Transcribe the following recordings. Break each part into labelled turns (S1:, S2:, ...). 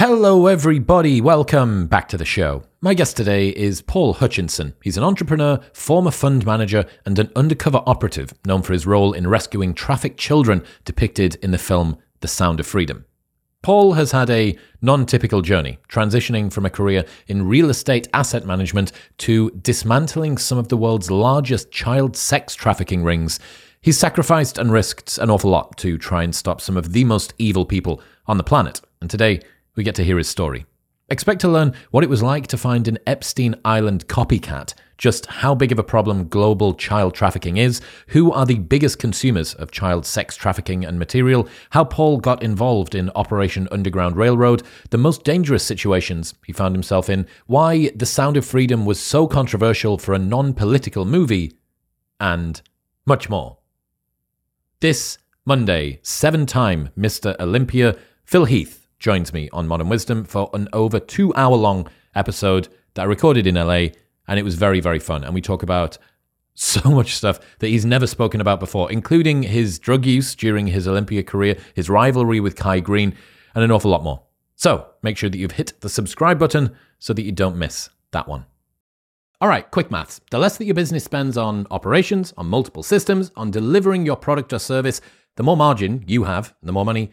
S1: Hello, everybody. Welcome back to the show. My guest today is Paul Hutchinson. He's an entrepreneur, former fund manager, and an undercover operative known for his role in rescuing trafficked children depicted in the film The Sound of Freedom. Paul has had a non typical journey, transitioning from a career in real estate asset management to dismantling some of the world's largest child sex trafficking rings. He's sacrificed and risked an awful lot to try and stop some of the most evil people on the planet. And today, we get to hear his story. Expect to learn what it was like to find an Epstein Island copycat, just how big of a problem global child trafficking is, who are the biggest consumers of child sex trafficking and material, how Paul got involved in Operation Underground Railroad, the most dangerous situations he found himself in, why The Sound of Freedom was so controversial for a non political movie, and much more. This Monday, seven time Mr. Olympia, Phil Heath joins me on Modern Wisdom for an over two hour long episode that I recorded in LA, and it was very, very fun. And we talk about so much stuff that he's never spoken about before, including his drug use during his Olympia career, his rivalry with Kai Greene, and an awful lot more. So make sure that you've hit the subscribe button so that you don't miss that one. All right, quick maths. The less that your business spends on operations, on multiple systems, on delivering your product or service, the more margin you have, the more money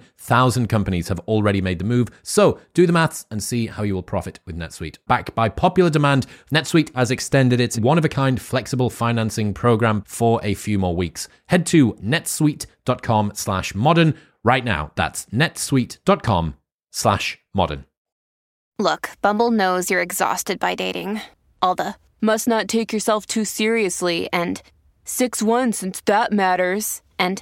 S1: 37,000 companies have already made the move, so do the maths and see how you will profit with NetSuite. Backed by popular popular demand, NetSuite has extended its one of a kind flexible financing program for a few more weeks. Head to netsuite.com slash modern right now. That's netsuite.com slash modern.
S2: Look, Bumble knows you're exhausted by dating. All the must not take yourself too seriously and 6 1 since that matters. And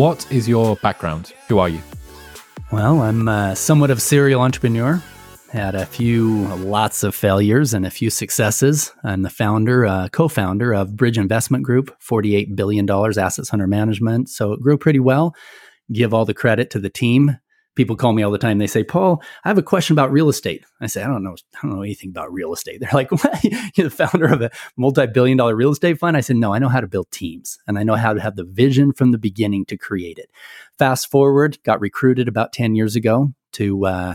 S1: What is your background? Who are you?
S3: Well, I'm uh, somewhat of a serial entrepreneur. Had a few, lots of failures and a few successes. I'm the founder, uh, co-founder of Bridge Investment Group, $48 billion assets under management. So it grew pretty well. Give all the credit to the team people call me all the time. They say, Paul, I have a question about real estate. I say, I don't know, I don't know anything about real estate. They're like, what? You're the founder of a multi-billion dollar real estate fund. I said, no, I know how to build teams and I know how to have the vision from the beginning to create it. Fast forward, got recruited about 10 years ago to uh,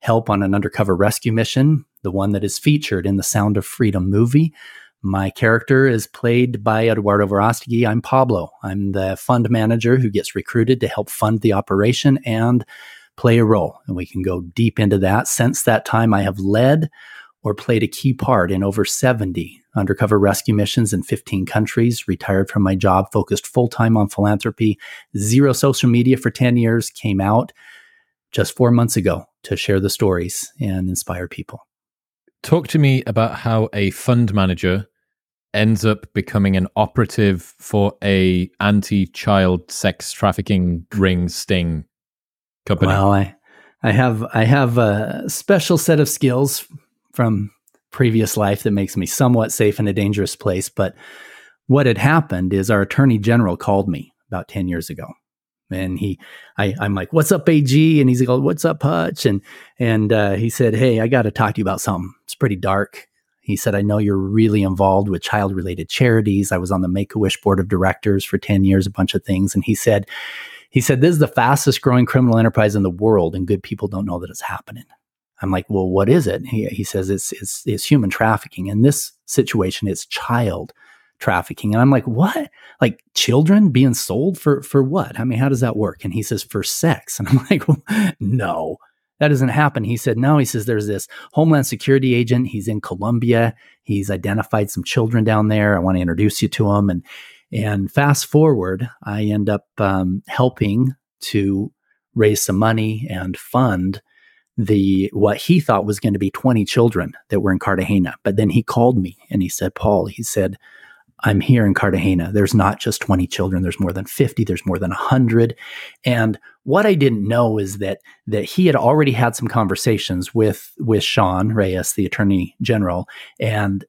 S3: help on an undercover rescue mission, the one that is featured in the Sound of Freedom movie. My character is played by Eduardo Verástegui. I'm Pablo. I'm the fund manager who gets recruited to help fund the operation and play a role. And we can go deep into that. Since that time, I have led or played a key part in over 70 undercover rescue missions in 15 countries, retired from my job, focused full time on philanthropy, zero social media for 10 years, came out just four months ago to share the stories and inspire people.
S1: Talk to me about how a fund manager ends up becoming an operative for a anti-child sex trafficking ring sting company?
S3: Well, I, I have I have a special set of skills from previous life that makes me somewhat safe in a dangerous place. But what had happened is our attorney general called me about 10 years ago. And he, I, I'm like, what's up, AG? And he's like, what's up, Hutch? And, and, uh, he said, Hey, I got to talk to you about something. It's pretty dark. He said, I know you're really involved with child related charities. I was on the Make a Wish board of directors for 10 years, a bunch of things. And he said, he said, This is the fastest growing criminal enterprise in the world, and good people don't know that it's happening. I'm like, Well, what is it? He, he says, it's, it's, it's human trafficking. In this situation, it's child trafficking. And I'm like, What? Like children being sold for, for what? I mean, how does that work? And he says, For sex. And I'm like, well, No. That doesn't happen. He said, no, he says there's this Homeland Security agent. He's in Colombia. He's identified some children down there. I want to introduce you to him. And and fast forward, I end up um, helping to raise some money and fund the what he thought was going to be 20 children that were in Cartagena. But then he called me and he said, Paul, he said, I'm here in Cartagena. There's not just 20 children, there's more than 50, there's more than 100. And what I didn't know is that that he had already had some conversations with with Sean Reyes, the attorney general, and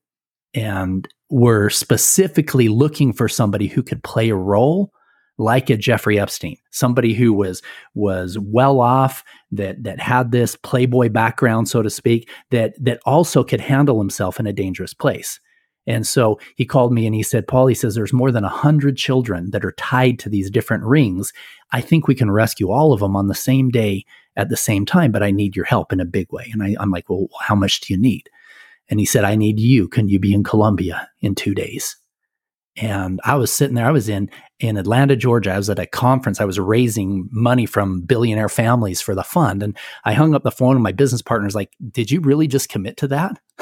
S3: and were specifically looking for somebody who could play a role like a Jeffrey Epstein, somebody who was was well off, that that had this playboy background, so to speak, that that also could handle himself in a dangerous place. And so he called me and he said, Paul, he says, there's more than 100 children that are tied to these different rings. I think we can rescue all of them on the same day at the same time, but I need your help in a big way. And I, I'm like, well, how much do you need? And he said, I need you. Can you be in Colombia in two days? And I was sitting there, I was in, in Atlanta, Georgia. I was at a conference. I was raising money from billionaire families for the fund. And I hung up the phone and my business partner's like, did you really just commit to that?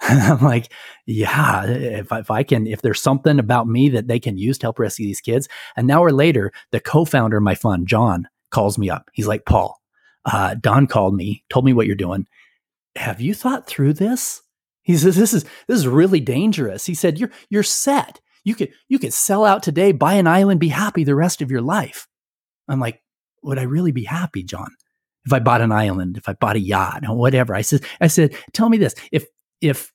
S3: and I'm like, yeah, if, if I can, if there's something about me that they can use to help rescue these kids. An hour later, the co-founder of my fund, John, calls me up. He's like, Paul, uh, Don called me, told me what you're doing. Have you thought through this? He says, this is, this is really dangerous. He said, you're, you're set you could you could sell out today, buy an island, be happy the rest of your life. I'm like, would I really be happy, John? If I bought an island, if I bought a yacht, or whatever. I said, I said, tell me this. If if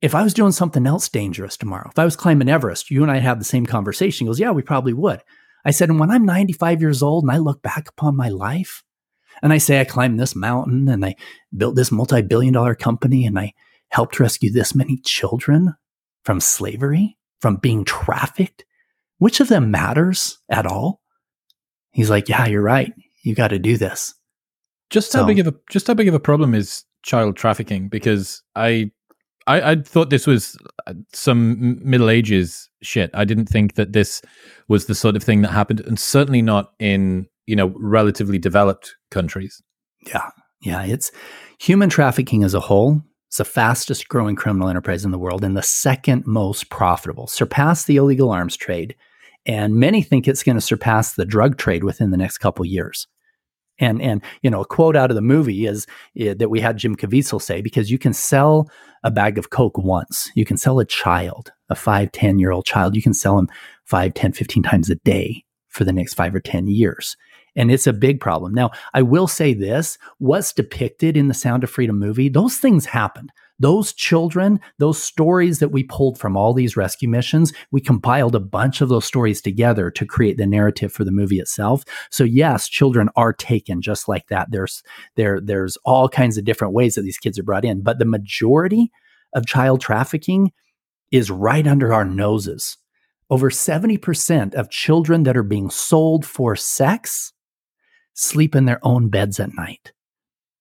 S3: if I was doing something else dangerous tomorrow, if I was climbing Everest, you and I have the same conversation. He goes, Yeah, we probably would. I said, and when I'm 95 years old and I look back upon my life, and I say I climbed this mountain and I built this multi-billion dollar company and I helped rescue this many children from slavery, from being trafficked? Which of them matters at all? He's like, Yeah, you're right. You got to do this.
S1: Just so, how big of a just how big of a problem is child trafficking? Because I, I, I thought this was uh, some Middle Ages shit. I didn't think that this was the sort of thing that happened, and certainly not in you know relatively developed countries.
S3: Yeah, yeah. It's human trafficking as a whole it's the fastest growing criminal enterprise in the world and the second most profitable, surpassed the illegal arms trade. And many think it's going to surpass the drug trade within the next couple years. And and you know, a quote out of the movie is, is that we had Jim Caviezel say because you can sell a bag of coke once. You can sell a child, a 5, 10 year old child, you can sell him 5, 10, 15 times a day for the next 5 or 10 years. And it's a big problem. Now, I will say this what's depicted in the Sound of Freedom movie, those things happened. Those children, those stories that we pulled from all these rescue missions, we compiled a bunch of those stories together to create the narrative for the movie itself. So yes, children are taken just like that. There's there there's all kinds of different ways that these kids are brought in, but the majority of child trafficking is right under our noses. Over 70% of children that are being sold for sex sleep in their own beds at night.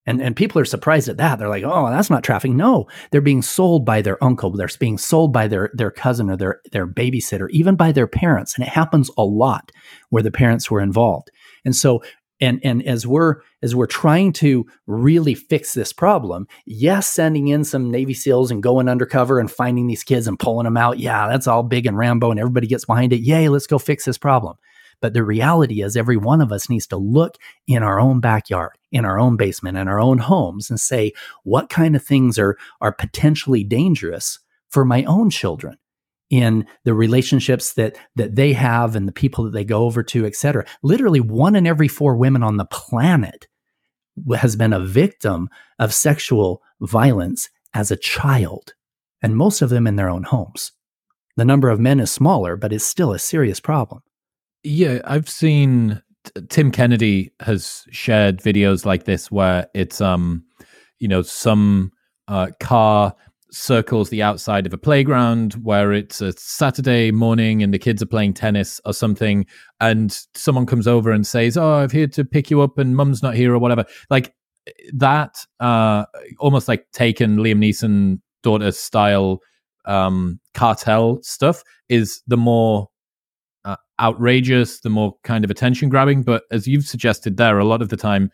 S3: And, and people are surprised at that. They're like, oh, that's not trafficking. No, they're being sold by their uncle. They're being sold by their, their cousin or their, their babysitter, even by their parents. And it happens a lot where the parents were involved. And so, and, and as we're, as we're trying to really fix this problem, yes, sending in some Navy SEALs and going undercover and finding these kids and pulling them out. Yeah, that's all big and Rambo and everybody gets behind it. Yay, let's go fix this problem. But the reality is, every one of us needs to look in our own backyard, in our own basement, in our own homes and say, what kind of things are, are potentially dangerous for my own children? in the relationships that that they have and the people that they go over to et cetera literally one in every four women on the planet has been a victim of sexual violence as a child and most of them in their own homes the number of men is smaller but it's still a serious problem
S1: yeah, I've seen Tim Kennedy has shared videos like this where it's um you know some uh, car circles the outside of a playground where it's a Saturday morning and the kids are playing tennis or something, and someone comes over and says, "Oh, I'm here to pick you up," and Mum's not here or whatever. Like that, uh, almost like taken Liam Neeson daughter style um, cartel stuff is the more outrageous, the more kind of attention grabbing. But as you've suggested there, a lot of the time,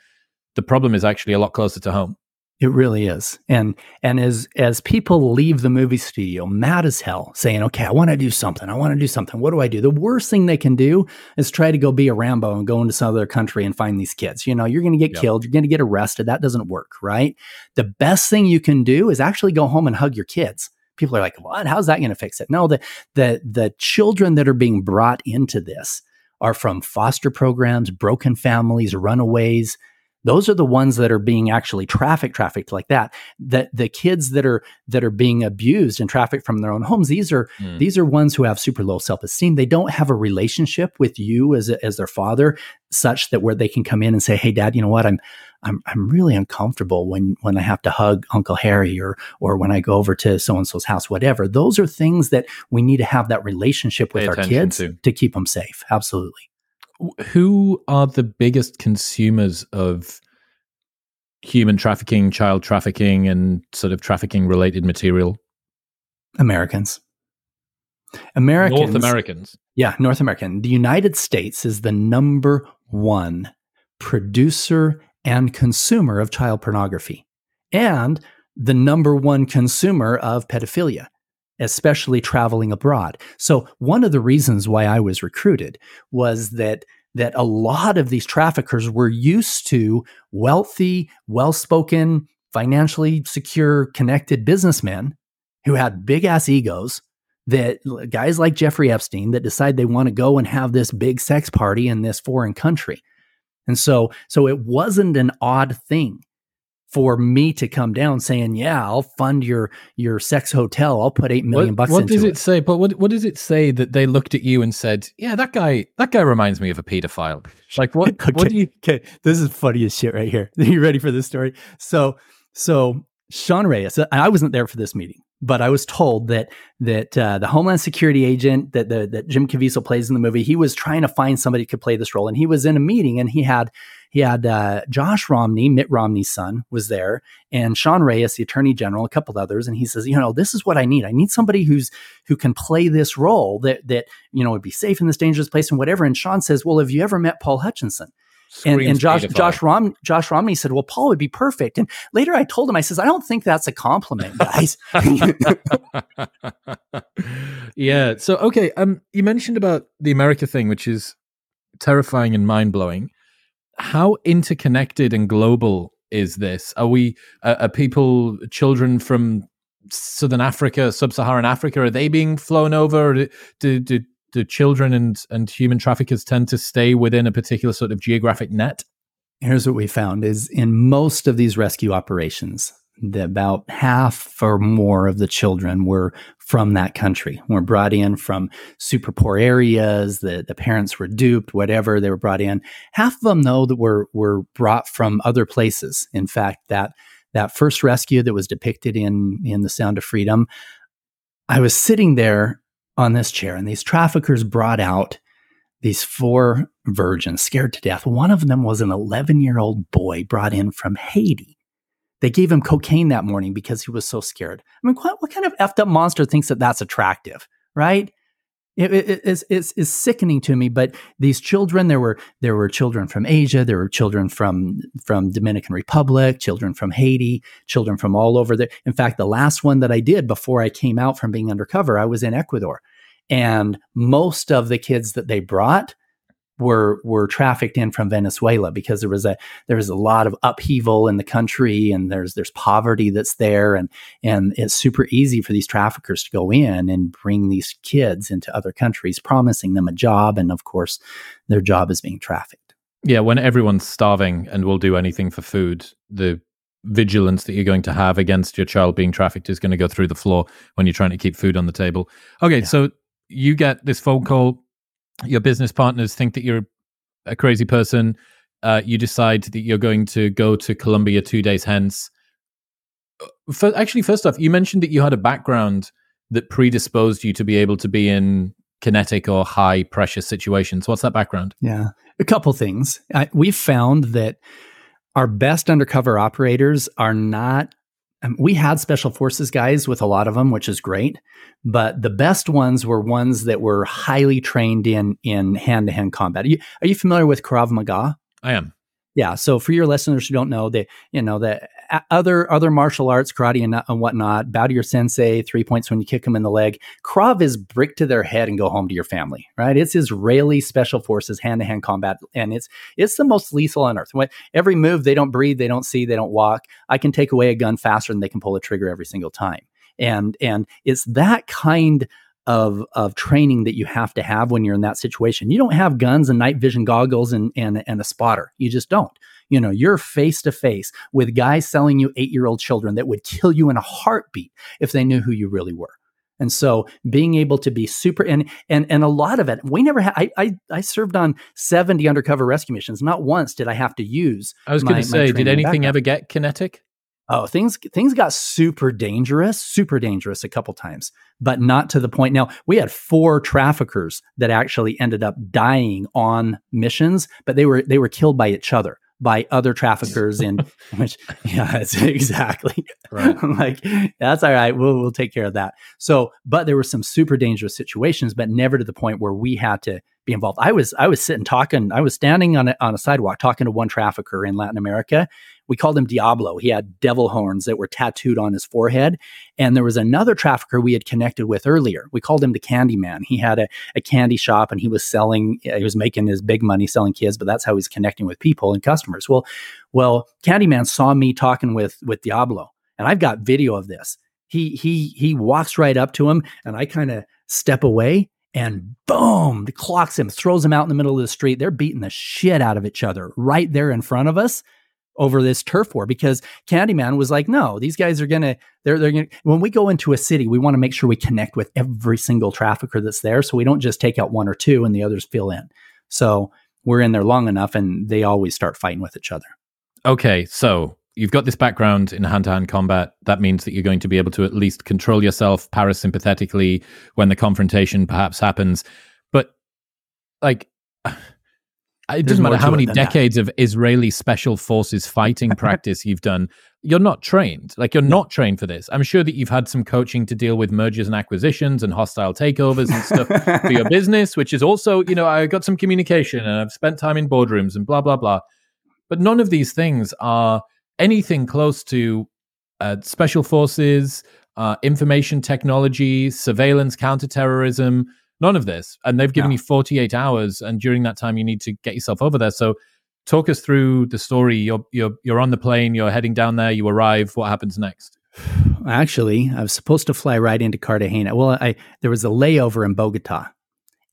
S1: the problem is actually a lot closer to home.
S3: It really is. And and as as people leave the movie studio mad as hell, saying, "Okay, I want to do something. I want to do something. What do I do?" The worst thing they can do is try to go be a Rambo and go into some other country and find these kids. You know, you're going to get yep. killed, you're going to get arrested. That doesn't work, right? The best thing you can do is actually go home and hug your kids. People are like, "What? How's that going to fix it?" No, the the the children that are being brought into this are from foster programs, broken families, runaways, those are the ones that are being actually trafficked trafficked like that that the kids that are that are being abused and trafficked from their own homes these are mm. these are ones who have super low self-esteem they don't have a relationship with you as a, as their father such that where they can come in and say hey dad you know what i'm I'm I'm really uncomfortable when when I have to hug Uncle Harry or or when I go over to so and so's house, whatever. Those are things that we need to have that relationship with Pay our kids to. to keep them safe. Absolutely
S1: who are the biggest consumers of human trafficking, child trafficking, and sort of trafficking related material?
S3: Americans. Americans.
S1: North Americans.
S3: Yeah, North American. The United States is the number one producer and consumer of child pornography and the number one consumer of pedophilia especially traveling abroad. So one of the reasons why I was recruited was that that a lot of these traffickers were used to wealthy, well-spoken, financially secure, connected businessmen who had big ass egos that guys like Jeffrey Epstein that decide they want to go and have this big sex party in this foreign country. And so so it wasn't an odd thing for me to come down saying, "Yeah, I'll fund your your sex hotel. I'll put eight million
S1: what,
S3: bucks."
S1: What does
S3: it,
S1: it, say? But what what does it say that they looked at you and said, "Yeah, that guy that guy reminds me of a pedophile." Like what? okay, what do you?
S3: Okay, this is funny as shit right here. Are you ready for this story? So so Sean Reyes, I wasn't there for this meeting, but I was told that that uh, the Homeland Security agent that the, that Jim Caviezel plays in the movie, he was trying to find somebody who could play this role, and he was in a meeting, and he had he had uh, Josh Romney, Mitt Romney's son, was there, and Sean Reyes, the Attorney General, a couple others, and he says, you know, this is what I need. I need somebody who's who can play this role that that you know would be safe in this dangerous place and whatever. And Sean says, well, have you ever met Paul Hutchinson? And, and Josh Josh Rom, Josh Romney said, "Well, Paul would be perfect." And later, I told him, I says, "I don't think that's a compliment, guys."
S1: yeah. So okay, um, you mentioned about the America thing, which is terrifying and mind blowing. How interconnected and global is this? Are we uh, are people, children from Southern Africa, Sub-Saharan Africa, are they being flown over? Do, do, do children and and human traffickers tend to stay within a particular sort of geographic net?
S3: Here's what we found: is in most of these rescue operations, the, about half or more of the children were from that country, were brought in from super poor areas. The the parents were duped, whatever they were brought in. Half of them, though, that were were brought from other places. In fact, that that first rescue that was depicted in in the Sound of Freedom, I was sitting there on this chair, and these traffickers brought out these four virgins scared to death. One of them was an 11 year old boy brought in from Haiti. They gave him cocaine that morning because he was so scared. I mean, what, what kind of effed up monster thinks that that's attractive, right? It, it, it's, it's, it's sickening to me. But these children, there were there were children from Asia, there were children from from Dominican Republic, children from Haiti, children from all over there. In fact, the last one that I did before I came out from being undercover, I was in Ecuador, and most of the kids that they brought were were trafficked in from Venezuela because there was a there was a lot of upheaval in the country and there's there's poverty that's there and and it's super easy for these traffickers to go in and bring these kids into other countries promising them a job and of course their job is being trafficked.
S1: Yeah, when everyone's starving and will do anything for food, the vigilance that you're going to have against your child being trafficked is going to go through the floor when you're trying to keep food on the table. Okay, yeah. so you get this phone call your business partners think that you're a crazy person. Uh, you decide that you're going to go to Colombia two days hence. for, actually, first off, you mentioned that you had a background that predisposed you to be able to be in kinetic or high pressure situations. What's that background?
S3: Yeah, a couple things. I, we found that our best undercover operators are not. Um, we had special forces guys with a lot of them, which is great, but the best ones were ones that were highly trained in in hand to hand combat. Are you, are you familiar with Krav Maga?
S1: I am.
S3: Yeah. So for your listeners who don't know, the you know the other other martial arts, karate and, and whatnot, bow to your sensei, three points when you kick them in the leg. Krav is brick to their head and go home to your family, right? It's Israeli special forces hand to hand combat, and it's it's the most lethal on earth. When, every move, they don't breathe, they don't see, they don't walk. I can take away a gun faster than they can pull a trigger every single time, and and it's that kind of of training that you have to have when you're in that situation. You don't have guns and night vision goggles and and, and a spotter. You just don't. You know, you're face to face with guys selling you eight year old children that would kill you in a heartbeat if they knew who you really were. And so being able to be super and and and a lot of it, we never had I I, I served on 70 undercover rescue missions. Not once did I have to use
S1: I was gonna say, did anything background. ever get kinetic?
S3: Oh, things things got super dangerous, super dangerous a couple times, but not to the point. Now we had four traffickers that actually ended up dying on missions, but they were they were killed by each other by other traffickers in which yeah it's exactly. Right. like that's all right we'll, we'll take care of that. So but there were some super dangerous situations but never to the point where we had to be involved. I was i was sitting talking i was standing on a, on a sidewalk talking to one trafficker in latin america we called him Diablo. He had devil horns that were tattooed on his forehead. And there was another trafficker we had connected with earlier. We called him the Candy Man. He had a, a candy shop and he was selling, he was making his big money selling kids, but that's how he's connecting with people and customers. Well, well, Man saw me talking with with Diablo, and I've got video of this. He he he walks right up to him, and I kind of step away, and boom, clocks him, throws him out in the middle of the street. They're beating the shit out of each other right there in front of us over this turf war because Candyman was like, no, these guys are gonna, they're they're gonna. When we go into a city, we want to make sure we connect with every single trafficker that's there, so we don't just take out one or two and the others fill in. So we're in there long enough, and they always start fighting with each other.
S1: Okay, so you've got this background in hand-to-hand combat. That means that you're going to be able to at least control yourself parasympathetically when the confrontation perhaps happens. But like it doesn't matter how many decades that. of Israeli special forces fighting practice you've done. You're not trained. Like you're not trained for this. I'm sure that you've had some coaching to deal with mergers and acquisitions and hostile takeovers and stuff for your business, which is also, you know, I got some communication and I've spent time in boardrooms and blah blah blah. But none of these things are anything close to uh, special forces, uh, information technology, surveillance, counterterrorism, None of this. And they've given no. you 48 hours. And during that time, you need to get yourself over there. So talk us through the story. You're, you're, you're on the plane, you're heading down there, you arrive. What happens next?
S3: Actually, I was supposed to fly right into Cartagena. Well, I there was a layover in Bogota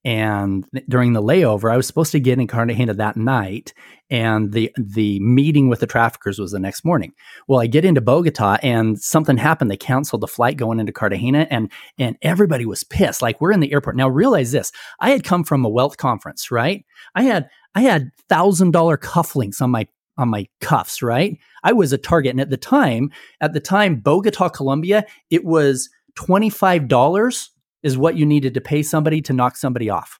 S3: and during the layover, I was supposed to get in Cartagena that night, and the the meeting with the traffickers was the next morning. Well, I get into Bogota, and something happened. They canceled the flight going into Cartagena, and and everybody was pissed. Like we're in the airport now. Realize this: I had come from a wealth conference, right? I had I had thousand dollar cufflinks on my on my cuffs, right? I was a target, and at the time, at the time, Bogota, Colombia, it was twenty five dollars is what you needed to pay somebody to knock somebody off,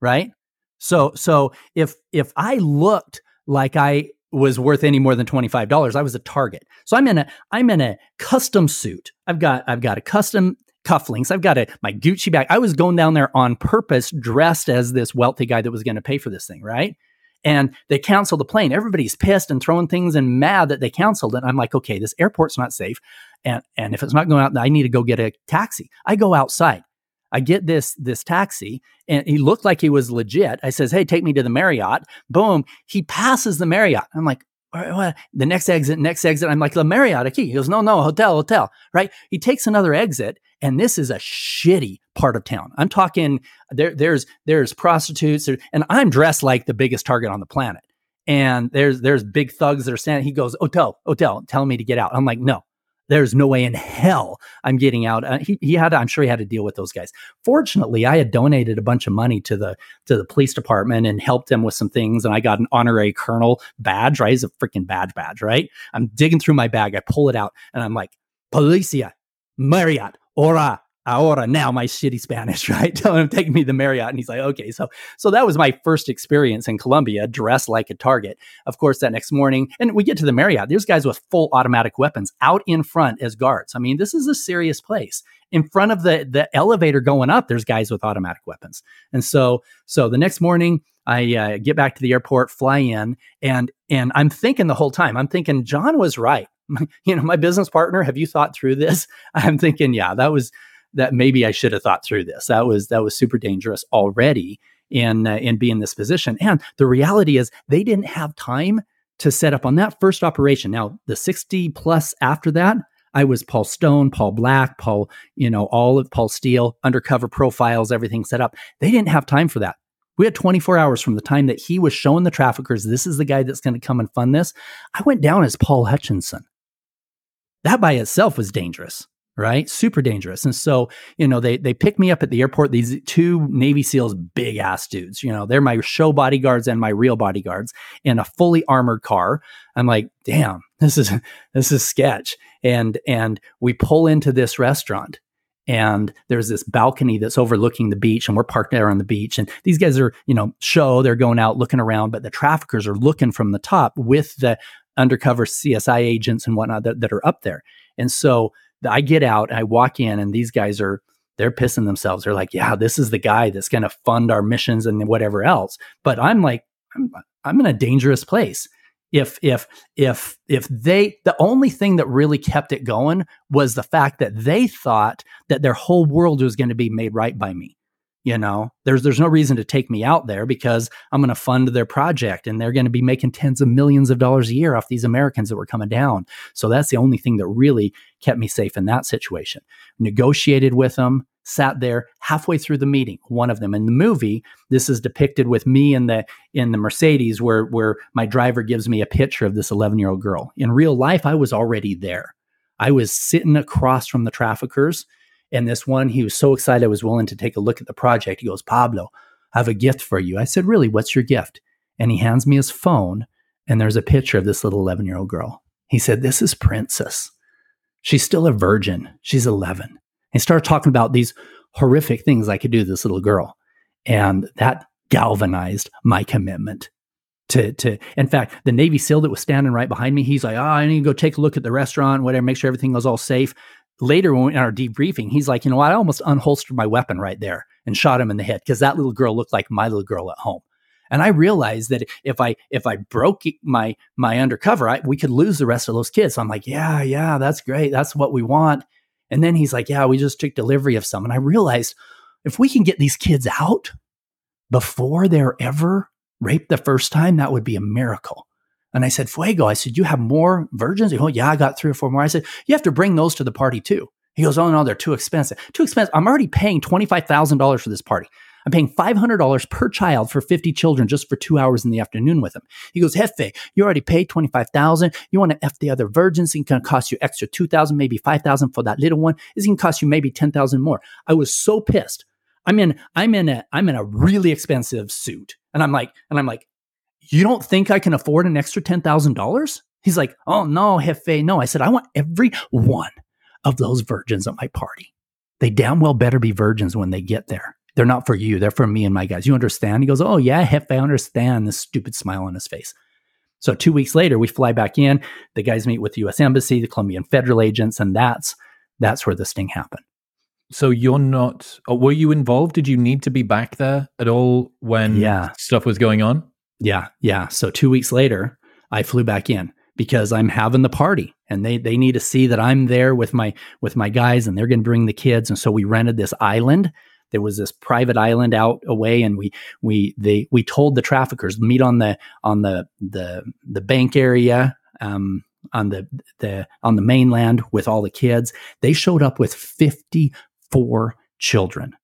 S3: right? So so if if I looked like I was worth any more than $25, I was a target. So I'm in a I'm in a custom suit. I've got I've got a custom cufflinks. I've got a my Gucci bag. I was going down there on purpose dressed as this wealthy guy that was going to pay for this thing, right? And they canceled the plane. Everybody's pissed and throwing things and mad that they canceled it. I'm like, okay, this airport's not safe. And and if it's not going out, I need to go get a taxi. I go outside. I get this this taxi and he looked like he was legit. I says, "Hey, take me to the Marriott." Boom, he passes the Marriott. I'm like, the next exit, next exit. I'm like, the Marriott, a key. He goes, no, no, hotel, hotel, right? He takes another exit, and this is a shitty part of town. I'm talking there, there's there's prostitutes, and I'm dressed like the biggest target on the planet. And there's there's big thugs that are standing. He goes, hotel, hotel, tell me to get out. I'm like, no, there's no way in hell I'm getting out. Uh, he, he had, I'm sure he had to deal with those guys. Fortunately, I had donated a bunch of money to the to the police department and helped them with some things, and I got an honorary colonel badge. Right, it's a freaking badge badge. Right, I'm digging through my bag, I pull it out, and I'm like, Policia, Marriott, Ora, ahora now my shitty Spanish, right? Telling him take me to the Marriott. And he's like, okay. So so that was my first experience in Colombia, dressed like a target. Of course, that next morning, and we get to the Marriott, there's guys with full automatic weapons out in front as guards. I mean, this is a serious place. In front of the the elevator going up, there's guys with automatic weapons. And so so the next morning, I uh, get back to the airport, fly in, and and I'm thinking the whole time, I'm thinking John was right. you know, my business partner, have you thought through this? I'm thinking, yeah, that was that maybe I should have thought through this. That was that was super dangerous already in uh, in being in this position. And the reality is they didn't have time to set up on that first operation. Now, the 60 plus after that, I was Paul Stone, Paul Black, Paul, you know, all of Paul Steele, undercover profiles, everything set up. They didn't have time for that. We had 24 hours from the time that he was showing the traffickers, this is the guy that's going to come and fund this. I went down as Paul Hutchinson. That by itself was dangerous right? Super dangerous. And so, you know, they they pick me up at the airport. These two Navy SEALs, big ass dudes. You know, they're my show bodyguards and my real bodyguards in a fully armored car. I'm like, damn, this is this is sketch. And and we pull into this restaurant. And there's this balcony that's overlooking the beach, and we're parked there on the beach. And these guys are, you know, show they're going out looking around, but the traffickers are looking from the top with the undercover CSI agents and whatnot that, that are up there. And so I get out, I walk in, and these guys are they're pissing themselves. They're like, "Yeah, this is the guy that's going to fund our missions and whatever else." But I'm like, I'm, I'm in a dangerous place. If if if if they the only thing that really kept it going was the fact that they thought that their whole world was going to be made right by me you know there's there's no reason to take me out there because i'm going to fund their project and they're going to be making tens of millions of dollars a year off these americans that were coming down. So that's the only thing that really kept me safe in that situation. Negotiated with them sat there halfway through the meeting one of them. In the movie this is depicted with me in the in the mercedes where where my driver gives me a picture of this 11 year old girl. In real life i was already there. I was sitting across from the traffickers and this one, he was so excited, I was willing to take a look at the project. He goes, Pablo, I have a gift for you. I said, Really? What's your gift? And he hands me his phone, and there's a picture of this little 11 year old girl. He said, This is Princess. She's still a virgin. She's 11. He started talking about these horrific things I could do to this little girl. And that galvanized my commitment to, to in fact the navy seal that was standing right behind me he's like oh i need to go take a look at the restaurant whatever make sure everything was all safe later when in our debriefing, he's like, you know? I almost unholstered my weapon right there and shot him in the head because that little girl looked like my little girl at home. And I realized that if I if I broke my my undercover, I, we could lose the rest of those kids. So I'm like, yeah, yeah, that's great. That's what we want. And then he's like, yeah, we just took delivery of some. And I realized if we can get these kids out before they're ever raped the first time, that would be a miracle. And I said, Fuego, I said, you have more virgins? He goes, oh, yeah, I got three or four more. I said, you have to bring those to the party too. He goes, oh no, they're too expensive. Too expensive. I'm already paying $25,000 for this party. I'm paying $500 per child for 50 children just for two hours in the afternoon with them. He goes, Jefe, you already paid 25,000. You want to F the other virgins? It's going to cost you extra 2,000, maybe 5,000 for that little one. It's going to cost you maybe 10,000 more. I was so pissed. I'm in, I'm in a, I'm in a really expensive suit. And I'm like, and I'm like, you don't think I can afford an extra $10,000? He's like, oh, no, Jefe, no. I said, I want every one of those virgins at my party. They damn well better be virgins when they get there. They're not for you. They're for me and my guys. You understand? He goes, oh, yeah, Jefe, I understand. This stupid smile on his face. So two weeks later, we fly back in. The guys meet with the U.S. Embassy, the Colombian federal agents, and that's that's where this thing happened.
S1: So you're not? Uh, were you involved? Did you need to be back there at all when
S3: yeah.
S1: stuff was going on?
S3: Yeah, yeah. So two weeks later, I flew back in because I'm having the party, and they they need to see that I'm there with my with my guys, and they're going to bring the kids. And so we rented this island. There was this private island out away, and we we they we told the traffickers meet on the on the the the bank area. Um, on the the on the mainland with all the kids they showed up with 54 children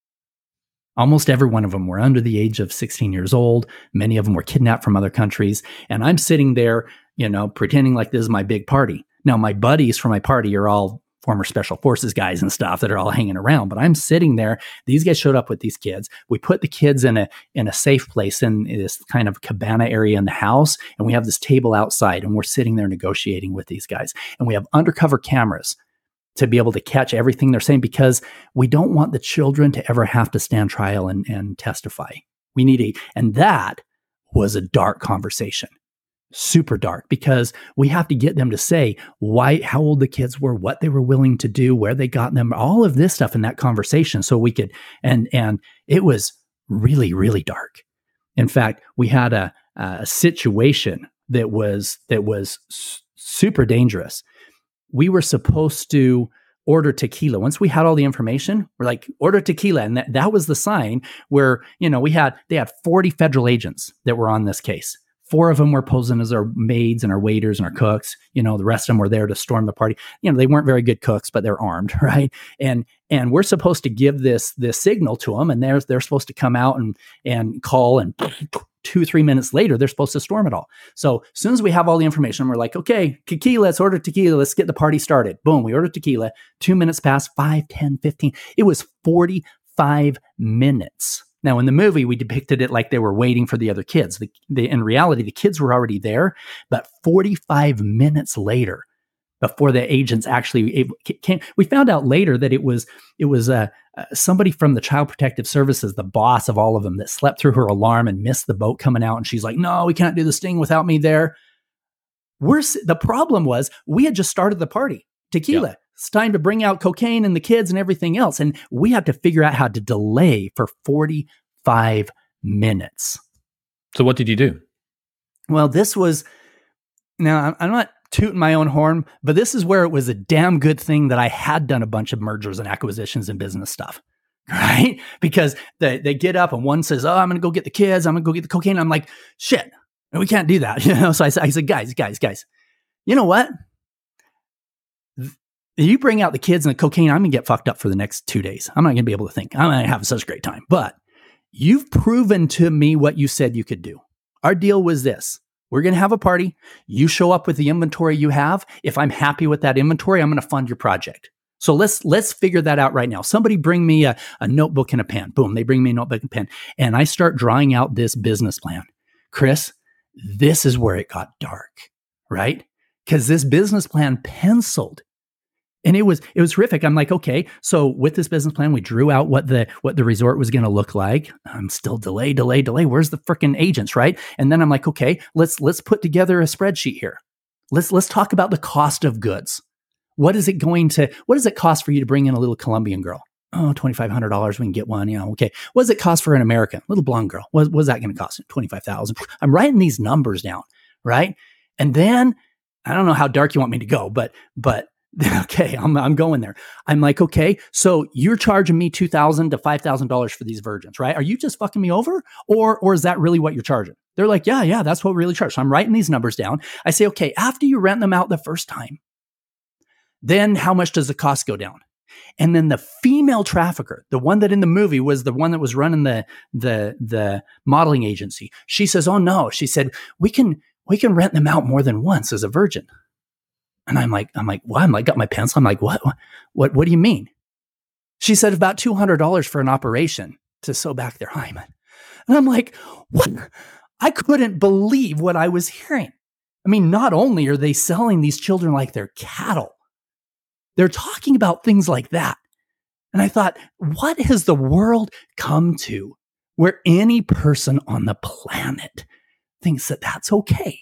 S3: Almost every one of them were under the age of 16 years old. Many of them were kidnapped from other countries. And I'm sitting there, you know, pretending like this is my big party. Now, my buddies from my party are all former special forces guys and stuff that are all hanging around but i'm sitting there these guys showed up with these kids we put the kids in a in a safe place in this kind of cabana area in the house and we have this table outside and we're sitting there negotiating with these guys and we have undercover cameras to be able to catch everything they're saying because we don't want the children to ever have to stand trial and, and testify. We need a, and that was a dark conversation super dark because we have to get them to say why how old the kids were what they were willing to do where they got them all of this stuff in that conversation so we could and and it was really really dark in fact we had a, a situation that was that was super dangerous we were supposed to order tequila. Once we had all the information, we're like, order tequila. And that, that was the sign where, you know, we had, they had 40 federal agents that were on this case. Four of them were posing as our maids and our waiters and our cooks. You know, the rest of them were there to storm the party. You know, they weren't very good cooks, but they're armed, right? And and we're supposed to give this this signal to them, and they're they're supposed to come out and and call and two, three minutes later, they're supposed to storm it all. So as soon as we have all the information, we're like, okay, tequila, let's order tequila. Let's get the party started. Boom, we ordered tequila. Two minutes past, five, 10, 15. It was 45 minutes. Now, in the movie, we depicted it like they were waiting for the other kids. The, the, in reality, the kids were already there, but 45 minutes later, before the agents actually came. We found out later that it was it was uh, uh, somebody from the Child Protective Services, the boss of all of them, that slept through her alarm and missed the boat coming out. And she's like, "No, we can't do this thing without me there." We're the problem was we had just started the party, tequila. It's time to bring out cocaine and the kids and everything else, and we had to figure out how to delay for forty five minutes.
S1: So, what did you do?
S3: Well, this was now I'm not tooting my own horn, but this is where it was a damn good thing that I had done a bunch of mergers and acquisitions and business stuff. Right? Because they, they get up and one says, Oh, I'm going to go get the kids. I'm going to go get the cocaine. I'm like, shit, we can't do that. You know? So I, I said, guys, guys, guys, you know what? You bring out the kids and the cocaine, I'm going to get fucked up for the next two days. I'm not going to be able to think. I'm going to have such a great time. But you've proven to me what you said you could do. Our deal was this we're going to have a party. You show up with the inventory you have. If I'm happy with that inventory, I'm going to fund your project. So let's let's figure that out right now. Somebody bring me a, a notebook and a pen. Boom, they bring me a notebook and pen. And I start drawing out this business plan. Chris, this is where it got dark, right? Because this business plan penciled and it was it was horrific. i'm like okay so with this business plan we drew out what the what the resort was going to look like. I'm still delay delay delay. Where's the freaking agents right? And then i'm like okay let's let's put together a spreadsheet here. Let's let's talk about the cost of goods. What is it going to what does it cost for you to bring in a little colombian girl? Oh $2500 we can get one you know okay. What does it cost for an american? Little blonde girl. What, what's that going to cost 25000 i'm writing these numbers down right? And then i don't know how dark you want me to go but but okay, I'm, I'm going there. I'm like, okay, so you're charging me two thousand to five thousand dollars for these virgins, right? Are you just fucking me over, or or is that really what you're charging? They're like, yeah, yeah, that's what we really charge. So I'm writing these numbers down. I say, okay, after you rent them out the first time, then how much does the cost go down? And then the female trafficker, the one that in the movie was the one that was running the the the modeling agency, she says, oh no, she said we can we can rent them out more than once as a virgin. And I'm like, I'm like, what? I'm like, got my pencil. I'm like, what? What? What do you mean? She said about two hundred dollars for an operation to sew back their hymen. And I'm like, what? I couldn't believe what I was hearing. I mean, not only are they selling these children like they're cattle, they're talking about things like that. And I thought, what has the world come to where any person on the planet thinks that that's okay?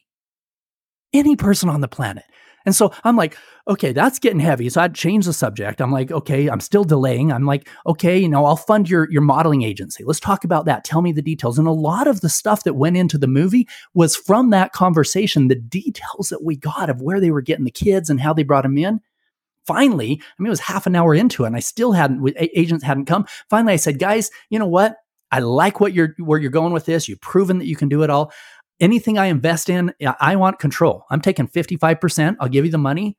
S3: Any person on the planet. And so I'm like, okay, that's getting heavy. So I'd change the subject. I'm like, okay, I'm still delaying. I'm like, okay, you know, I'll fund your your modeling agency. Let's talk about that. Tell me the details. And a lot of the stuff that went into the movie was from that conversation, the details that we got of where they were getting the kids and how they brought them in. Finally, I mean, it was half an hour into it, and I still hadn't agents hadn't come. Finally, I said, guys, you know what? I like what you're where you're going with this. You've proven that you can do it all anything I invest in, I want control. I'm taking 55%. I'll give you the money.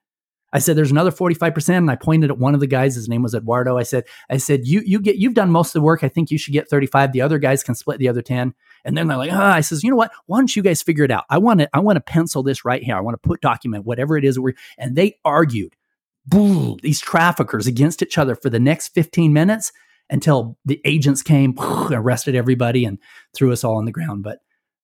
S3: I said, there's another 45%. And I pointed at one of the guys. His name was Eduardo. I said, I said, you, you get, you've done most of the work. I think you should get 35. The other guys can split the other 10. And then they're like, ah, I says, you know what? Why don't you guys figure it out? I want to, I want to pencil this right here. I want to put document whatever it is. And they argued, boom, these traffickers against each other for the next 15 minutes until the agents came, arrested everybody and threw us all on the ground. But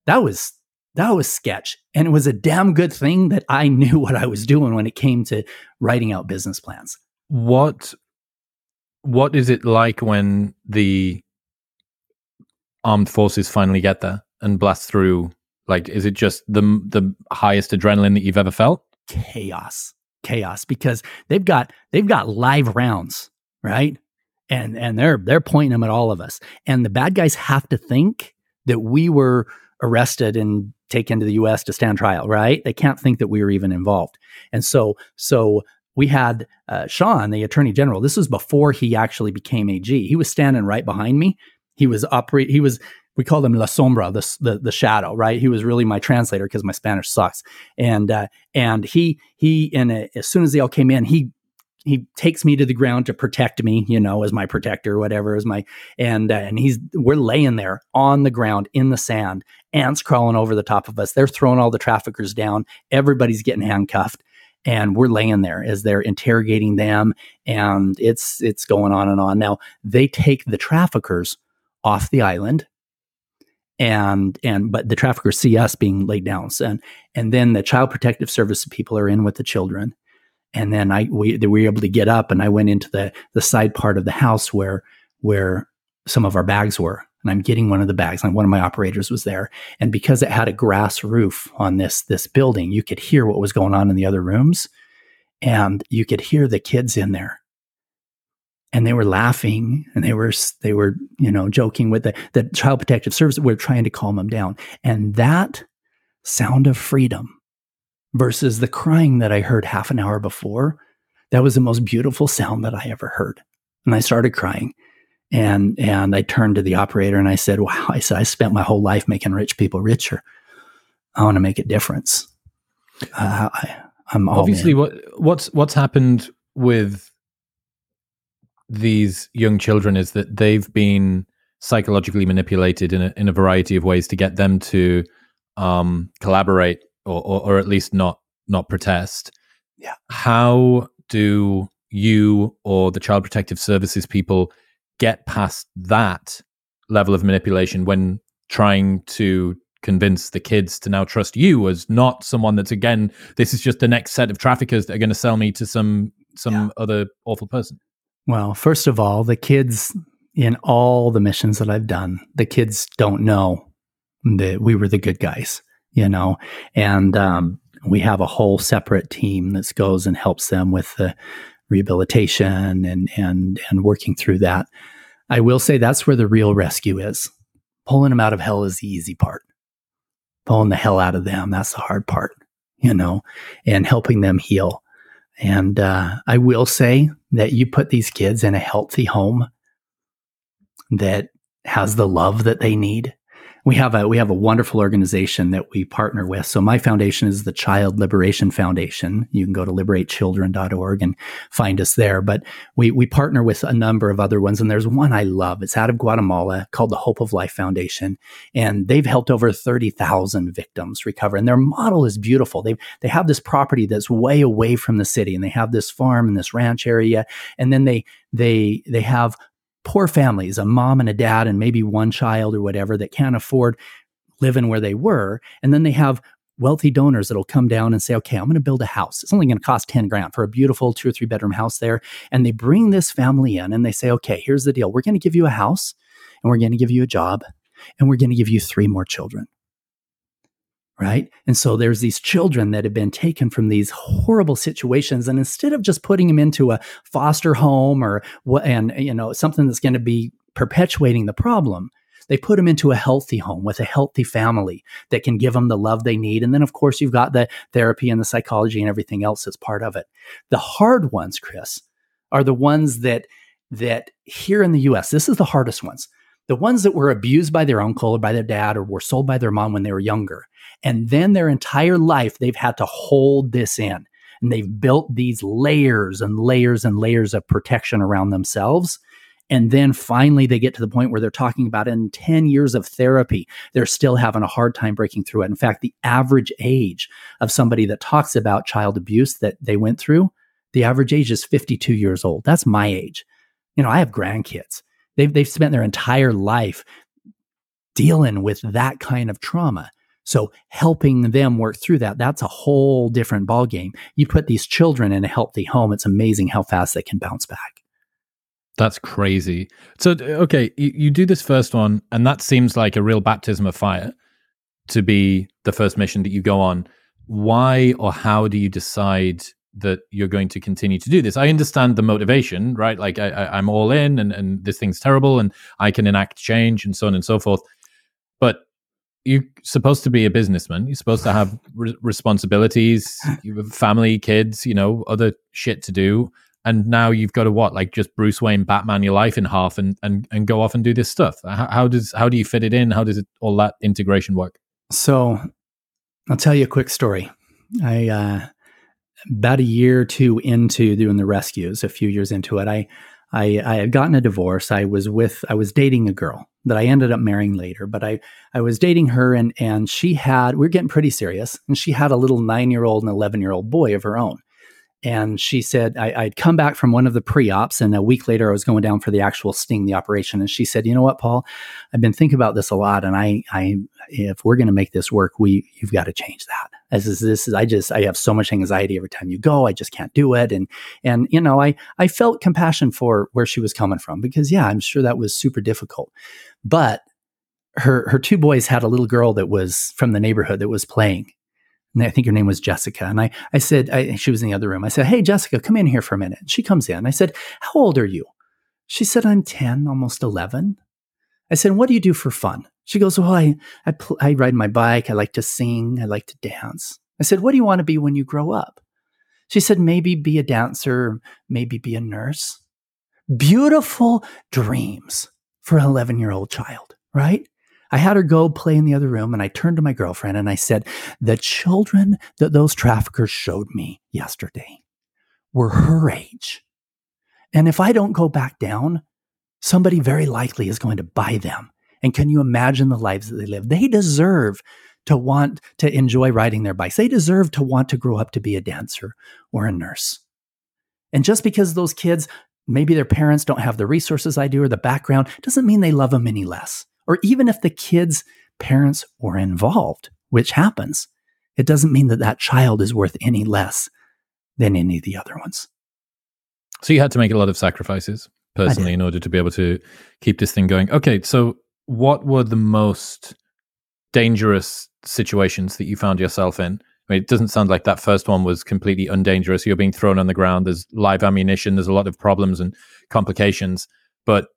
S3: that was that was sketch. And it was a damn good thing that I knew what I was doing when it came to writing out business plans.
S1: what what is it like when the armed forces finally get there and blast through? Like, is it just the the highest adrenaline that you've ever felt?
S3: Chaos, chaos, because they've got they've got live rounds, right? And and they're they're pointing them at all of us. And the bad guys have to think that we were arrested and taken to the U.S. to stand trial, right? They can't think that we were even involved. And so so we had uh, Sean, the attorney general. This was before he actually became AG. He was standing right behind me. He was operate. He was we called him La Sombra, the the, the shadow, right? He was really my translator because my Spanish sucks. And uh, and he he and uh, as soon as they all came in, he he takes me to the ground to protect me, you know, as my protector, whatever, as my and uh, and he's we're laying there on the ground in the sand, ants crawling over the top of us. They're throwing all the traffickers down. Everybody's getting handcuffed, and we're laying there as they're interrogating them, and it's it's going on and on. Now they take the traffickers off the island and and but the traffickers see us being laid down and and then the child protective service people are in with the children and then I we, we were able to get up and I went into the the side part of the house where where some of our bags were. And I'm getting one of the bags. And one of my operators was there. And because it had a grass roof on this this building you could hear what was going on in the other rooms. And you could hear the kids in there. And they were laughing and they were they were you know joking with the the child protective service. We are trying to calm them down. And that sound of freedom versus the crying that I heard half an hour before, that was the most beautiful sound that I ever heard. And I started crying. And and I turned to the operator and I said, Wow, I said, I spent my whole life making rich people richer. I want to make a difference. Uh, I, am
S1: obviously what what's what's happened with these young children is that they've been psychologically manipulated in a, in a variety of ways to get them to um, collaborate or, or, or at least not not protest.
S3: Yeah.
S1: How do you or the child protective services people get past that level of manipulation when trying to convince the kids to now trust you as not someone that's again this is just the next set of traffickers that are going to sell me to some some yeah. other awful person
S3: well first of all the kids in all the missions that i've done the kids don't know that we were the good guys you know, and um, we have a whole separate team that goes and helps them with the rehabilitation and and and working through that. I will say that's where the real rescue is. Pulling them out of hell is the easy part. Pulling the hell out of them, that's the hard part, you know, and helping them heal. And uh, I will say that you put these kids in a healthy home that has the love that they need we have a we have a wonderful organization that we partner with. So my foundation is the Child Liberation Foundation. You can go to liberatechildren.org and find us there. But we we partner with a number of other ones, and there's one I love. It's out of Guatemala called the Hope of Life Foundation, and they've helped over thirty thousand victims recover. And their model is beautiful. They they have this property that's way away from the city, and they have this farm and this ranch area, and then they they they have poor families, a mom and a dad, and maybe one child or whatever that can't afford living where they were. And then they have wealthy donors that'll come down and say, okay, I'm going to build a house. It's only going to cost 10 grand for a beautiful two or three bedroom house there. And they bring this family in and they say, okay, here's the deal. We're going to give you a house and we're going to give you a job and we're going to give you three more children right? And so there's these children that have been taken from these horrible situations, and instead of just putting them into a foster home or what, and you know something that's going to be perpetuating the problem, they put them into a healthy home with a healthy family that can give them the love they need. And then, of course, you've got the therapy and the psychology and everything else that's part of it. The hard ones, Chris, are the ones that that here in the U.S. This is the hardest ones. The ones that were abused by their uncle or by their dad or were sold by their mom when they were younger and then their entire life, they've had to hold this in. And they've built these layers and layers and layers of protection around themselves. And then finally, they get to the point where they're talking about in 10 years of therapy, they're still having a hard time breaking through it. In fact, the average age of somebody that talks about child abuse that they went through, the average age is 52 years old. That's my age. You know, I have grandkids. They've, they've spent their entire life dealing with that kind of trauma. So helping them work through that, that's a whole different ballgame. You put these children in a healthy home, it's amazing how fast they can bounce back.
S1: That's crazy. So, okay, you, you do this first one, and that seems like a real baptism of fire to be the first mission that you go on. Why or how do you decide that you're going to continue to do this? I understand the motivation, right? Like I, I'm all in, and, and this thing's terrible, and I can enact change, and so on and so forth. But you're supposed to be a businessman. You're supposed to have re- responsibilities, you have family, kids, you know, other shit to do and now you've got to what like just bruce wayne batman your life in half and and, and go off and do this stuff how, how does how do you fit it in how does it all that integration work
S3: so i'll tell you a quick story i uh about a year or two into doing the rescues a few years into it i I, I had gotten a divorce. I was with, I was dating a girl that I ended up marrying later, but I, I was dating her and, and she had, we are getting pretty serious and she had a little nine year old and 11 year old boy of her own and she said I, would come back from one of the pre-ops and a week later i was going down for the actual sting the operation. And she said you know what paul? I've been thinking about this a lot and i i if we're going to make this work we you've got to change that. As is this is i just i have so much anxiety every time you go. I just can't do it. And and you know i i felt compassion for where she was coming from because yeah i'm sure that was super difficult. But her her two boys had a little girl that was from the neighborhood that was playing and I think her name was Jessica. And I, I said, I, she was in the other room. I said, Hey, Jessica, come in here for a minute. She comes in. I said, How old are you? She said, I'm 10, almost 11. I said, What do you do for fun? She goes, Well, I, I, pl- I ride my bike. I like to sing. I like to dance. I said, What do you want to be when you grow up? She said, Maybe be a dancer, maybe be a nurse. Beautiful dreams for an 11 year old child, right? I had her go play in the other room and I turned to my girlfriend and I said, The children that those traffickers showed me yesterday were her age. And if I don't go back down, somebody very likely is going to buy them. And can you imagine the lives that they live? They deserve to want to enjoy riding their bikes. They deserve to want to grow up to be a dancer or a nurse. And just because those kids, maybe their parents don't have the resources I do or the background, doesn't mean they love them any less or even if the kid's parents were involved, which happens, it doesn't mean that that child is worth any less than any of the other ones.
S1: So you had to make a lot of sacrifices personally in order to be able to keep this thing going. Okay, so what were the most dangerous situations that you found yourself in? I mean, it doesn't sound like that first one was completely undangerous. You're being thrown on the ground. There's live ammunition. There's a lot of problems and complications. But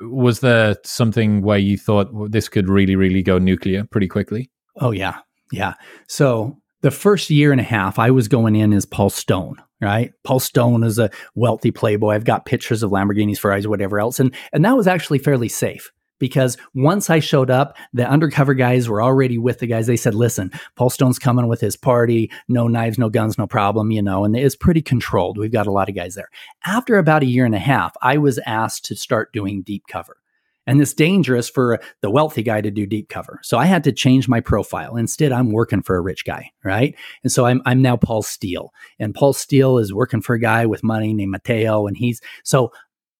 S1: was there something where you thought well, this could really, really go nuclear pretty quickly?
S3: Oh, yeah. Yeah. So the first year and a half, I was going in as Paul Stone, right? Paul Stone is a wealthy playboy. I've got pictures of Lamborghinis, Ferraris, whatever else. And, and that was actually fairly safe because once I showed up, the undercover guys were already with the guys. They said, listen, Paul Stone's coming with his party, no knives, no guns, no problem, you know, and it's pretty controlled. We've got a lot of guys there. After about a year and a half, I was asked to start doing deep cover. And it's dangerous for the wealthy guy to do deep cover. So I had to change my profile. Instead, I'm working for a rich guy, right? And so I'm, I'm now Paul Steele. And Paul Steele is working for a guy with money named Mateo. And he's so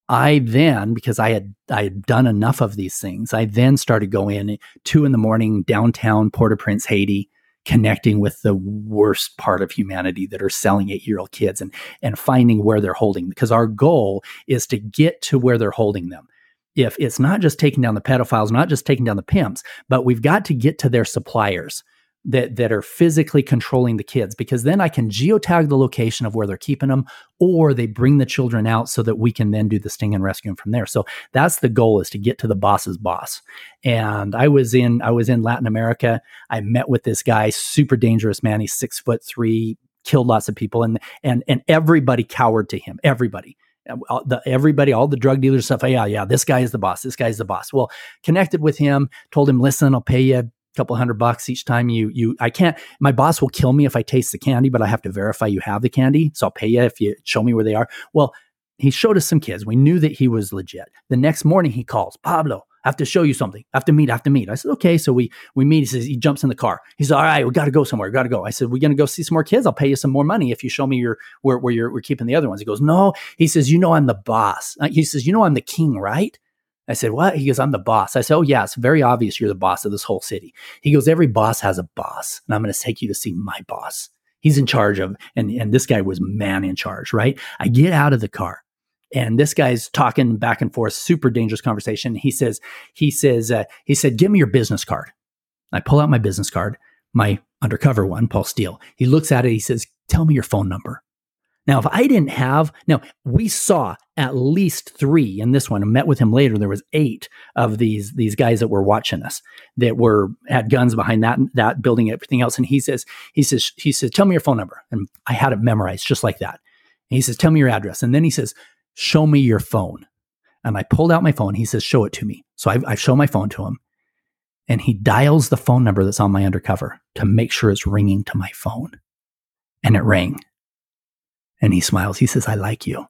S3: I then, because I had I had done enough of these things, I then started going two in the morning downtown Port-au-Prince, Haiti, connecting with the worst part of humanity that are selling eight-year-old kids and and finding where they're holding. Because our goal is to get to where they're holding them. If it's not just taking down the pedophiles, not just taking down the pimps, but we've got to get to their suppliers that that are physically controlling the kids because then I can geotag the location of where they're keeping them or they bring the children out so that we can then do the sting and rescue them from there. So that's the goal is to get to the boss's boss. And I was in I was in Latin America. I met with this guy, super dangerous man. He's six foot three, killed lots of people, and and and everybody cowered to him. Everybody. Uh, the, everybody, all the drug dealers, stuff. Yeah, yeah, this guy is the boss. This guy is the boss. Well, connected with him, told him, listen, I'll pay you couple hundred bucks each time you you I can't my boss will kill me if I taste the candy, but I have to verify you have the candy. So I'll pay you if you show me where they are. Well, he showed us some kids. We knew that he was legit. The next morning he calls, Pablo, I have to show you something. I have to meet, I have to meet. I said, okay. So we we meet. He says he jumps in the car. He says, all right, we got to go somewhere. We Got to go. I said, we're gonna go see some more kids. I'll pay you some more money if you show me your where where you're we're keeping the other ones. He goes, no. He says, you know I'm the boss. Uh, he says, you know I'm the king, right? I said, What? He goes, I'm the boss. I said, Oh, yeah, it's very obvious you're the boss of this whole city. He goes, Every boss has a boss, and I'm going to take you to see my boss. He's in charge of, and, and this guy was man in charge, right? I get out of the car and this guy's talking back and forth, super dangerous conversation. He says, he says, uh, he said, give me your business card. I pull out my business card, my undercover one, Paul Steele. He looks at it. He says, tell me your phone number. Now, if I didn't have, now we saw at least three in this one. I met with him later. There was eight of these these guys that were watching us that were had guns behind that that building everything else. And he says, he says, he says, tell me your phone number. And I had it memorized just like that. And he says, tell me your address. And then he says, show me your phone. And I pulled out my phone. He says, show it to me. So I, I show my phone to him. And he dials the phone number that's on my undercover to make sure it's ringing to my phone. And it rang. And he smiles. He says, I like you.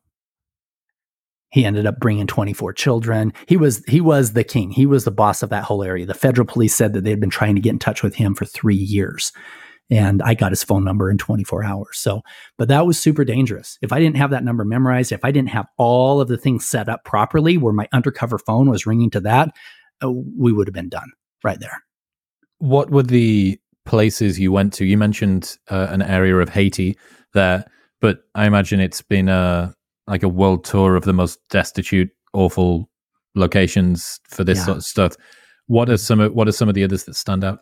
S3: He ended up bringing 24 children. He was he was the king. He was the boss of that whole area. The federal police said that they had been trying to get in touch with him for 3 years. And I got his phone number in 24 hours. So, but that was super dangerous. If I didn't have that number memorized, if I didn't have all of the things set up properly where my undercover phone was ringing to that, uh, we would have been done right there.
S1: What were the places you went to? You mentioned uh, an area of Haiti there, but I imagine it's been a like a world tour of the most destitute, awful locations for this yeah. sort of stuff. What are some of what are some of the others that stand out?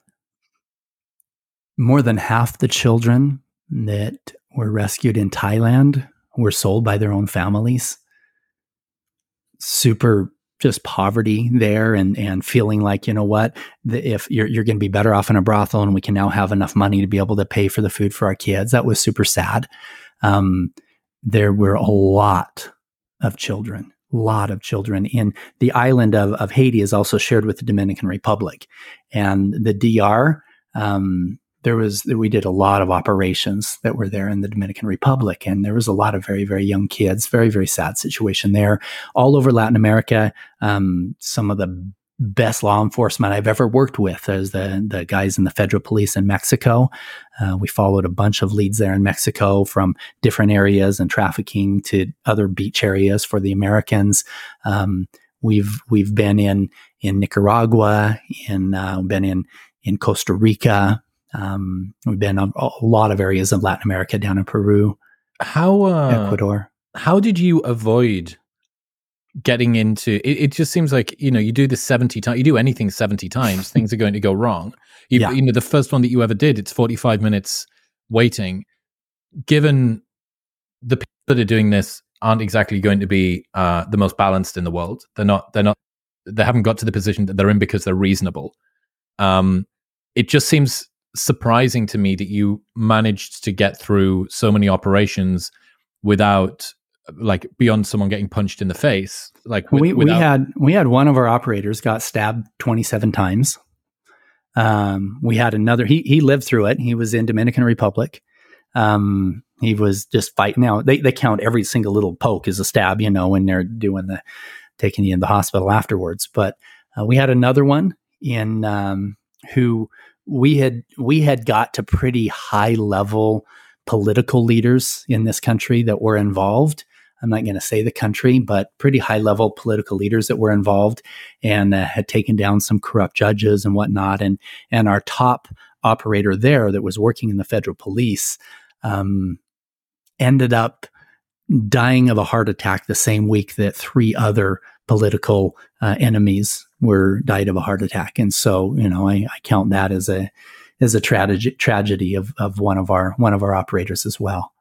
S3: More than half the children that were rescued in Thailand were sold by their own families. Super just poverty there and and feeling like you know what the, if you're you're going to be better off in a brothel and we can now have enough money to be able to pay for the food for our kids that was super sad um, there were a lot of children lot of children in the island of, of haiti is also shared with the dominican republic and the dr um, there was we did a lot of operations that were there in the Dominican Republic, and there was a lot of very very young kids. Very very sad situation there, all over Latin America. Um, some of the best law enforcement I've ever worked with as the the guys in the federal police in Mexico. Uh, we followed a bunch of leads there in Mexico from different areas and trafficking to other beach areas for the Americans. Um, we've we've been in in Nicaragua, in uh, been in in Costa Rica, um, we've been a, a, lot of areas of Latin America, down in Peru,
S1: how uh,
S3: Ecuador.
S1: How did you avoid getting into? It, it, just seems like you know you do this seventy times. You do anything seventy times, things are going to go wrong. You, yeah. you know, the first one that you ever did, it's forty-five minutes waiting. Given the people that are doing this aren't exactly going to be uh, the most balanced in the world. They're not. They're not. They haven't got to the position that they're in because they're reasonable. Um, it just seems surprising to me that you managed to get through so many operations without like beyond someone getting punched in the face like
S3: with, we, without- we had we had one of our operators got stabbed 27 times. Um, we had another he he lived through it. He was in dominican republic. Um, he was just fighting now they, they count every single little poke as a stab you know when they're doing the taking you in the hospital afterwards. But uh, we had another one in um, who we had we had got to pretty high level political leaders in this country that were involved. I'm not going to say the country, but pretty high level political leaders that were involved and uh, had taken down some corrupt judges and whatnot. And and our top operator there that was working in the federal police um, ended up dying of a heart attack the same week that three other political uh, enemies were died of a heart attack. And so, you know, I, I count that as a as a tragedy tragedy of of one of our one of our operators as well.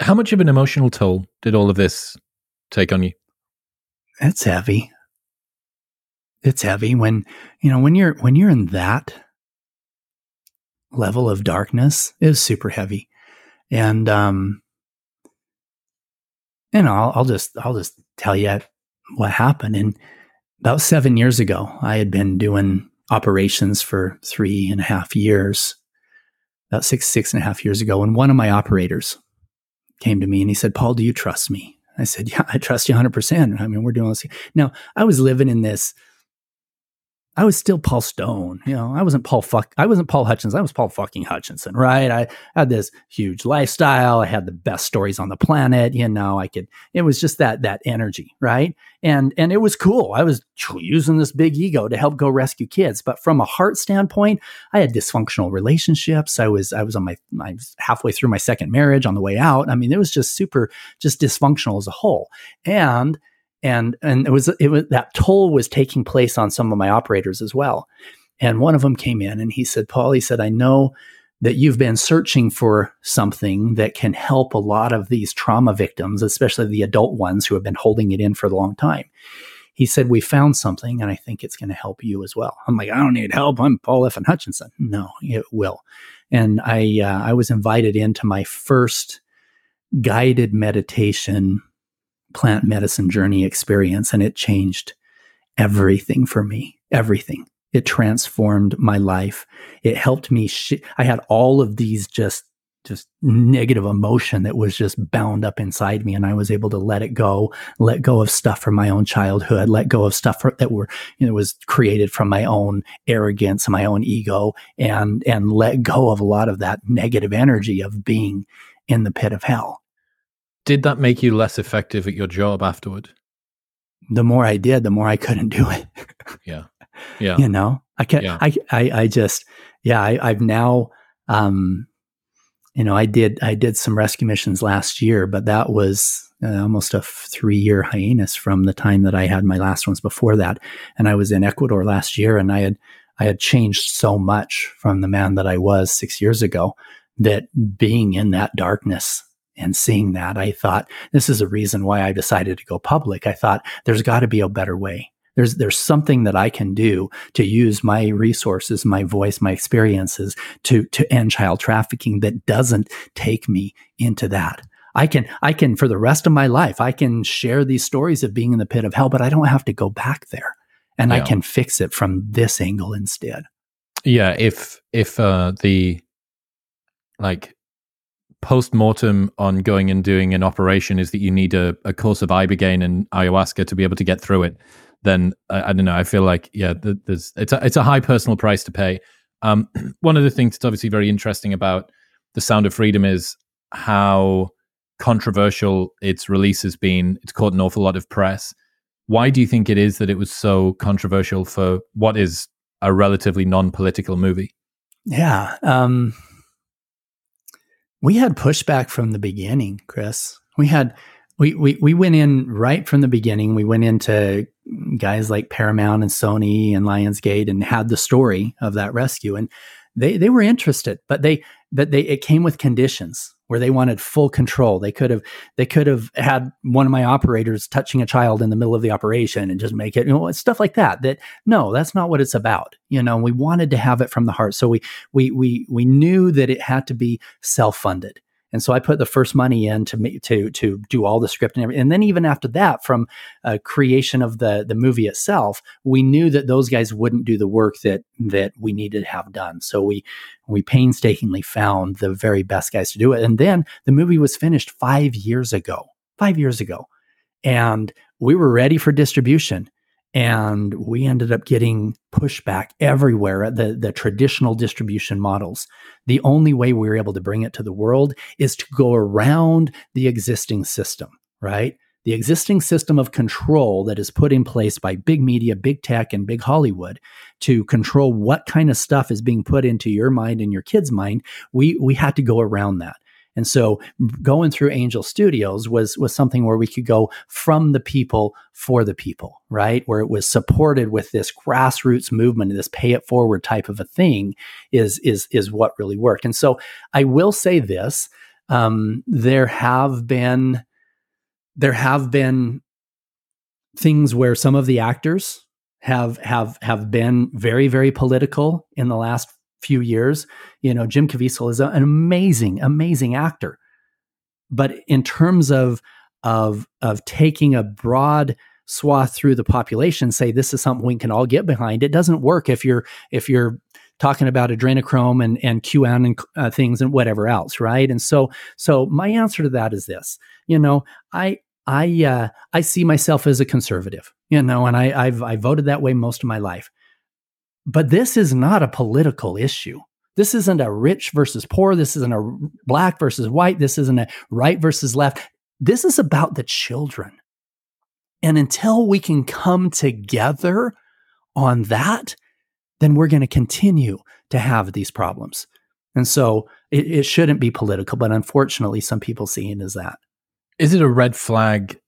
S1: How much of an emotional toll did all of this take on you?
S3: It's heavy. It's heavy when you know when you're when you're in that level of darkness is super heavy, and um, you know I'll, I'll just I'll just tell you what happened. And about seven years ago, I had been doing operations for three and a half years, about six, six and a half years ago. And one of my operators came to me and he said, Paul, do you trust me? I said, Yeah, I trust you 100%. I mean, we're doing this. Now, I was living in this I was still Paul Stone. You know, I wasn't Paul fuck I wasn't Paul Hutchins. I was Paul fucking Hutchinson, right? I had this huge lifestyle. I had the best stories on the planet. You know, I could it was just that that energy, right? And and it was cool. I was using this big ego to help go rescue kids. But from a heart standpoint, I had dysfunctional relationships. I was I was on my I halfway through my second marriage on the way out. I mean, it was just super just dysfunctional as a whole. And and and it was it was that toll was taking place on some of my operators as well. And one of them came in and he said, Paul, he said, I know that you've been searching for something that can help a lot of these trauma victims, especially the adult ones who have been holding it in for a long time. He said, We found something and I think it's going to help you as well. I'm like, I don't need help. I'm Paul F. and Hutchinson. No, it will. And I, uh, I was invited into my first guided meditation plant medicine journey experience and it changed everything for me everything. It transformed my life. It helped me sh- i had all of these just just negative emotion that was just bound up inside me and i was able to let it go let go of stuff from my own childhood let go of stuff for, that were you know was created from my own arrogance my own ego and and let go of a lot of that negative energy of being in the pit of hell
S1: did that make you less effective at your job afterward?
S3: The more I did, the more I couldn't do it.
S1: yeah. Yeah.
S3: You know, I can yeah. I, I, I just, yeah, I, I've now, um, you know, I did, I did some rescue missions last year, but that was uh, almost a f- three year hiatus from the time that I had my last ones before that. And I was in Ecuador last year and I had, I had changed so much from the man that I was six years ago that being in that darkness and seeing that, I thought this is a reason why I decided to go public. I thought there's got to be a better way. There's there's something that I can do to use my resources, my voice, my experiences to to end child trafficking that doesn't take me into that. I can I can for the rest of my life I can share these stories of being in the pit of hell, but I don't have to go back there, and yeah. I can fix it from this angle instead.
S1: Yeah, if if uh, the like post mortem on going and doing an operation is that you need a, a course of ibogaine and ayahuasca to be able to get through it, then I, I don't know. I feel like yeah, there's it's a it's a high personal price to pay. Um, one of the things that's obviously very interesting about the Sound of Freedom is how controversial its release has been. It's caught an awful lot of press. Why do you think it is that it was so controversial for what is a relatively non-political movie?
S3: Yeah, um, we had pushback from the beginning, Chris. We had we, we we went in right from the beginning. We went into guys like Paramount and Sony and Lionsgate and had the story of that rescue, and they they were interested, but they but they it came with conditions where they wanted full control. They could have they could have had one of my operators touching a child in the middle of the operation and just make it, you know, stuff like that. That no, that's not what it's about. You know, we wanted to have it from the heart. So we we we we knew that it had to be self-funded. And so I put the first money in to to to do all the script and everything. And then even after that, from uh, creation of the the movie itself, we knew that those guys wouldn't do the work that that we needed to have done. So we we painstakingly found the very best guys to do it. And then the movie was finished five years ago. Five years ago, and we were ready for distribution and we ended up getting pushback everywhere at the, the traditional distribution models. The only way we were able to bring it to the world is to go around the existing system, right? The existing system of control that is put in place by big media, big tech, and big Hollywood to control what kind of stuff is being put into your mind and your kid's mind, we we had to go around that. And so going through Angel Studios was was something where we could go from the people for the people, right? Where it was supported with this grassroots movement, this pay it forward type of a thing is is is what really worked. And so I will say this, um, there have been there have been things where some of the actors have have have been very very political in the last few years. You know, Jim Caviezel is an amazing, amazing actor. But in terms of of of taking a broad swath through the population, say this is something we can all get behind, it doesn't work if you're if you're talking about adrenochrome and and QAnon and uh, things and whatever else, right? And so so my answer to that is this: you know, I I uh, I see myself as a conservative, you know, and I I've I voted that way most of my life. But this is not a political issue. This isn't a rich versus poor. This isn't a black versus white. This isn't a right versus left. This is about the children. And until we can come together on that, then we're going to continue to have these problems. And so it, it, shouldn't be political, but unfortunately, some people see it as that.
S1: Is it a red flag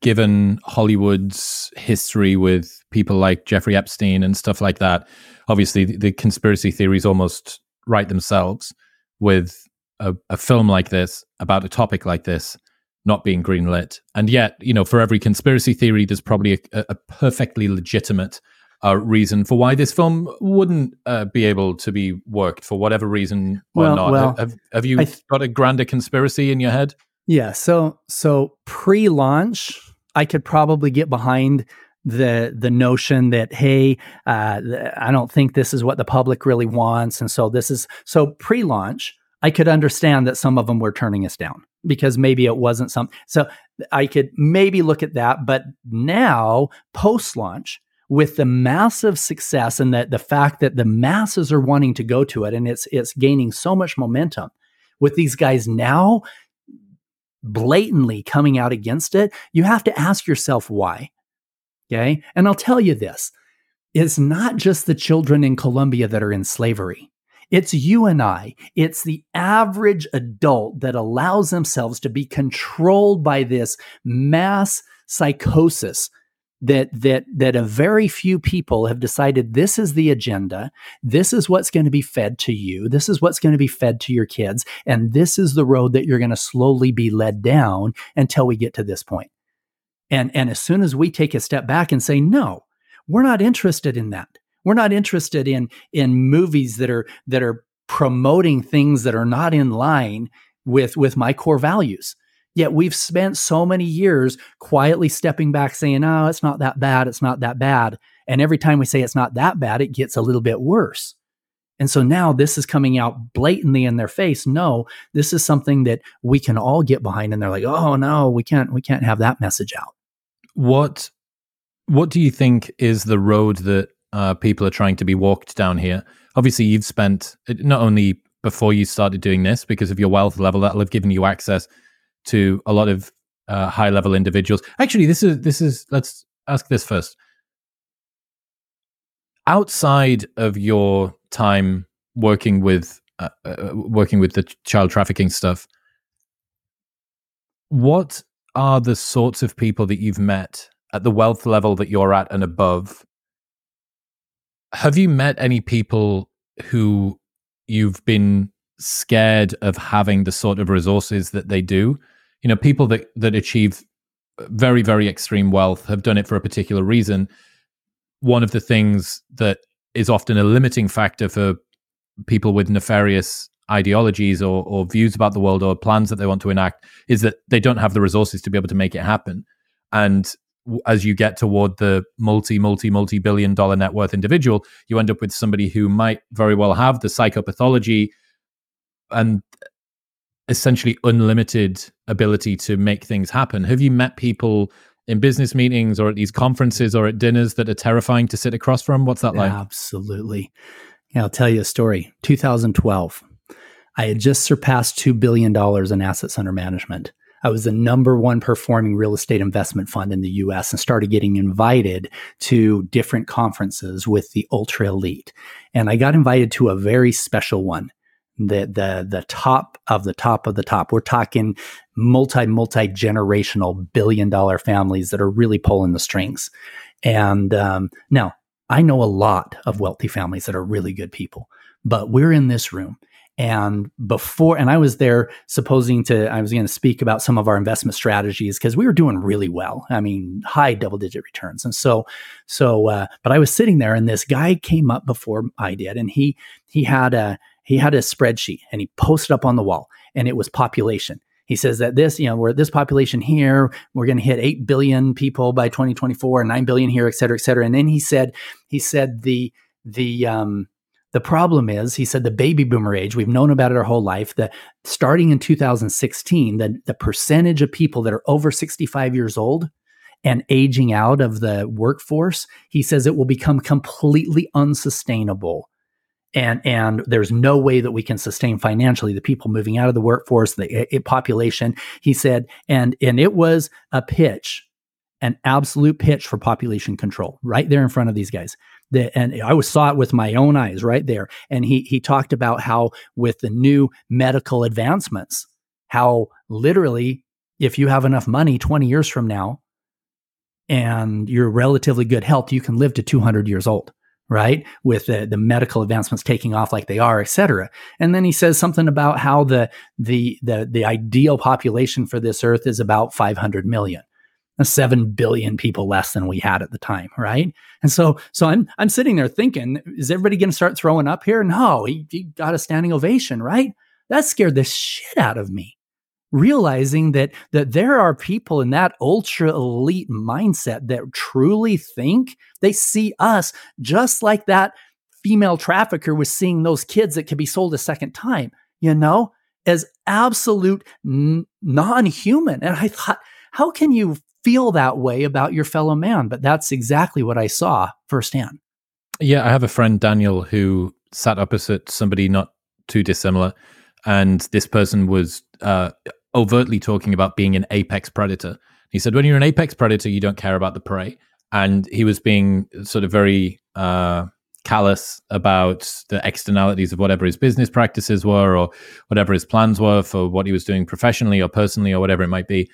S1: given Hollywood's history with people like Jeffrey Epstein and stuff like that? Obviously, the, the conspiracy theories almost write themselves with a, a film like this about a topic like this not being greenlit. And yet, you know, for every conspiracy theory, there's probably a, a perfectly legitimate uh, reason for why this film wouldn't uh, be able to be worked for whatever reason or well, not. Well, have, have you th- got a grander conspiracy in your head?
S3: Yeah. So so pre-launch, I could probably get behind the the notion that hey, uh, I don't think this is what the public really wants, and so this is so pre-launch. I could understand that some of them were turning us down because maybe it wasn't some. So I could maybe look at that, but now post launch, with the massive success and that the fact that the masses are wanting to go to it and it's it's gaining so much momentum with these guys now blatantly coming out against it you have to ask yourself why okay and i'll tell you this it's not just the children in colombia that are in slavery it's you and I. It's the average adult that allows themselves to be controlled by this mass psychosis that that that a very few people have decided this is the agenda this is what's going to be fed to you this is what's going to be fed to your kids and this is the road that you're going to slowly be led down until we get to this point. And and as soon as we take a step back and say no we're not interested in that. We're not interested in in movies that are that are promoting things that are not in line with with my core values Yet we've spent so many years quietly stepping back saying, oh, it's not that bad. It's not that bad. And every time we say it's not that bad, it gets a little bit worse. And so now this is coming out blatantly in their face. No, this is something that we can all get behind. And they're like, oh no, we can't, we can't have that message out.
S1: What, what do you think is the road that uh, people are trying to be walked down here? Obviously, you've spent not only before you started doing this because of your wealth level that'll have given you access to a lot of uh, high level individuals. Actually, this is this is let's ask this first. Outside of your time working with uh, uh, working with the child trafficking stuff, what are the sorts of people that you've met at the wealth level that you're at and above? Have you met any people who you've been scared of having the sort of resources that they do? You know people that that achieve very very extreme wealth have done it for a particular reason. One of the things that is often a limiting factor for people with nefarious ideologies or, or views about the world or plans that they want to enact is that they don't have the resources to be able to make it happen. And as you get toward the multi multi multi billion dollar net worth individual you end up with somebody who might very well have the psychopathology and essentially unlimited ability to make things happen. Have you met people in business meetings or at these conferences or at dinners that are terrifying to sit across from? What's that like?
S3: Absolutely. Yeah, I'll tell you a story. 2012, I had just surpassed $2 billion in assets under management. I was the number one performing real estate investment fund in the US and started getting invited to different conferences with the ultra elite. And I got invited to a very special one the the the top of the top of the top. We're talking multi multi generational billion dollar families that are really pulling the strings. And um, now I know a lot of wealthy families that are really good people, but we're in this room. And before, and I was there supposing to, I was going to speak about some of our investment strategies because we were doing really well. I mean, high double digit returns. And so, so, uh, but I was sitting there and this guy came up before I did and he, he had a, he had a spreadsheet and he posted up on the wall and it was population. He says that this, you know, we're this population here, we're going to hit 8 billion people by 2024, 9 billion here, et cetera, et cetera. And then he said, he said the, the, um, the problem is, he said, the baby boomer age, we've known about it our whole life, that starting in 2016, the, the percentage of people that are over 65 years old and aging out of the workforce, he says it will become completely unsustainable. And, and there's no way that we can sustain financially the people moving out of the workforce, the it, population. He said, and and it was a pitch, an absolute pitch for population control, right there in front of these guys. The, and I saw it with my own eyes right there. And he he talked about how with the new medical advancements, how literally if you have enough money 20 years from now and you're relatively good health, you can live to 200 years old, right? With the, the medical advancements taking off like they are, et cetera. And then he says something about how the, the, the, the ideal population for this earth is about 500 million. 7 billion people less than we had at the time right and so so i'm i'm sitting there thinking is everybody going to start throwing up here no he, he got a standing ovation right that scared the shit out of me realizing that that there are people in that ultra elite mindset that truly think they see us just like that female trafficker was seeing those kids that could be sold a second time you know as absolute n- non-human. And i thought how can you feel that way about your fellow man? But that's exactly what i saw firsthand.
S1: Yeah i have a friend daniel who sat opposite somebody not too dissimilar and this person was uh, overtly talking about being an apex predator. He said, when you're an apex predator, you don't care about the prey. And he was being sort of very uh, callous about the externalities of whatever his business practices were or whatever his plans were for what he was doing professionally or personally or whatever it might be.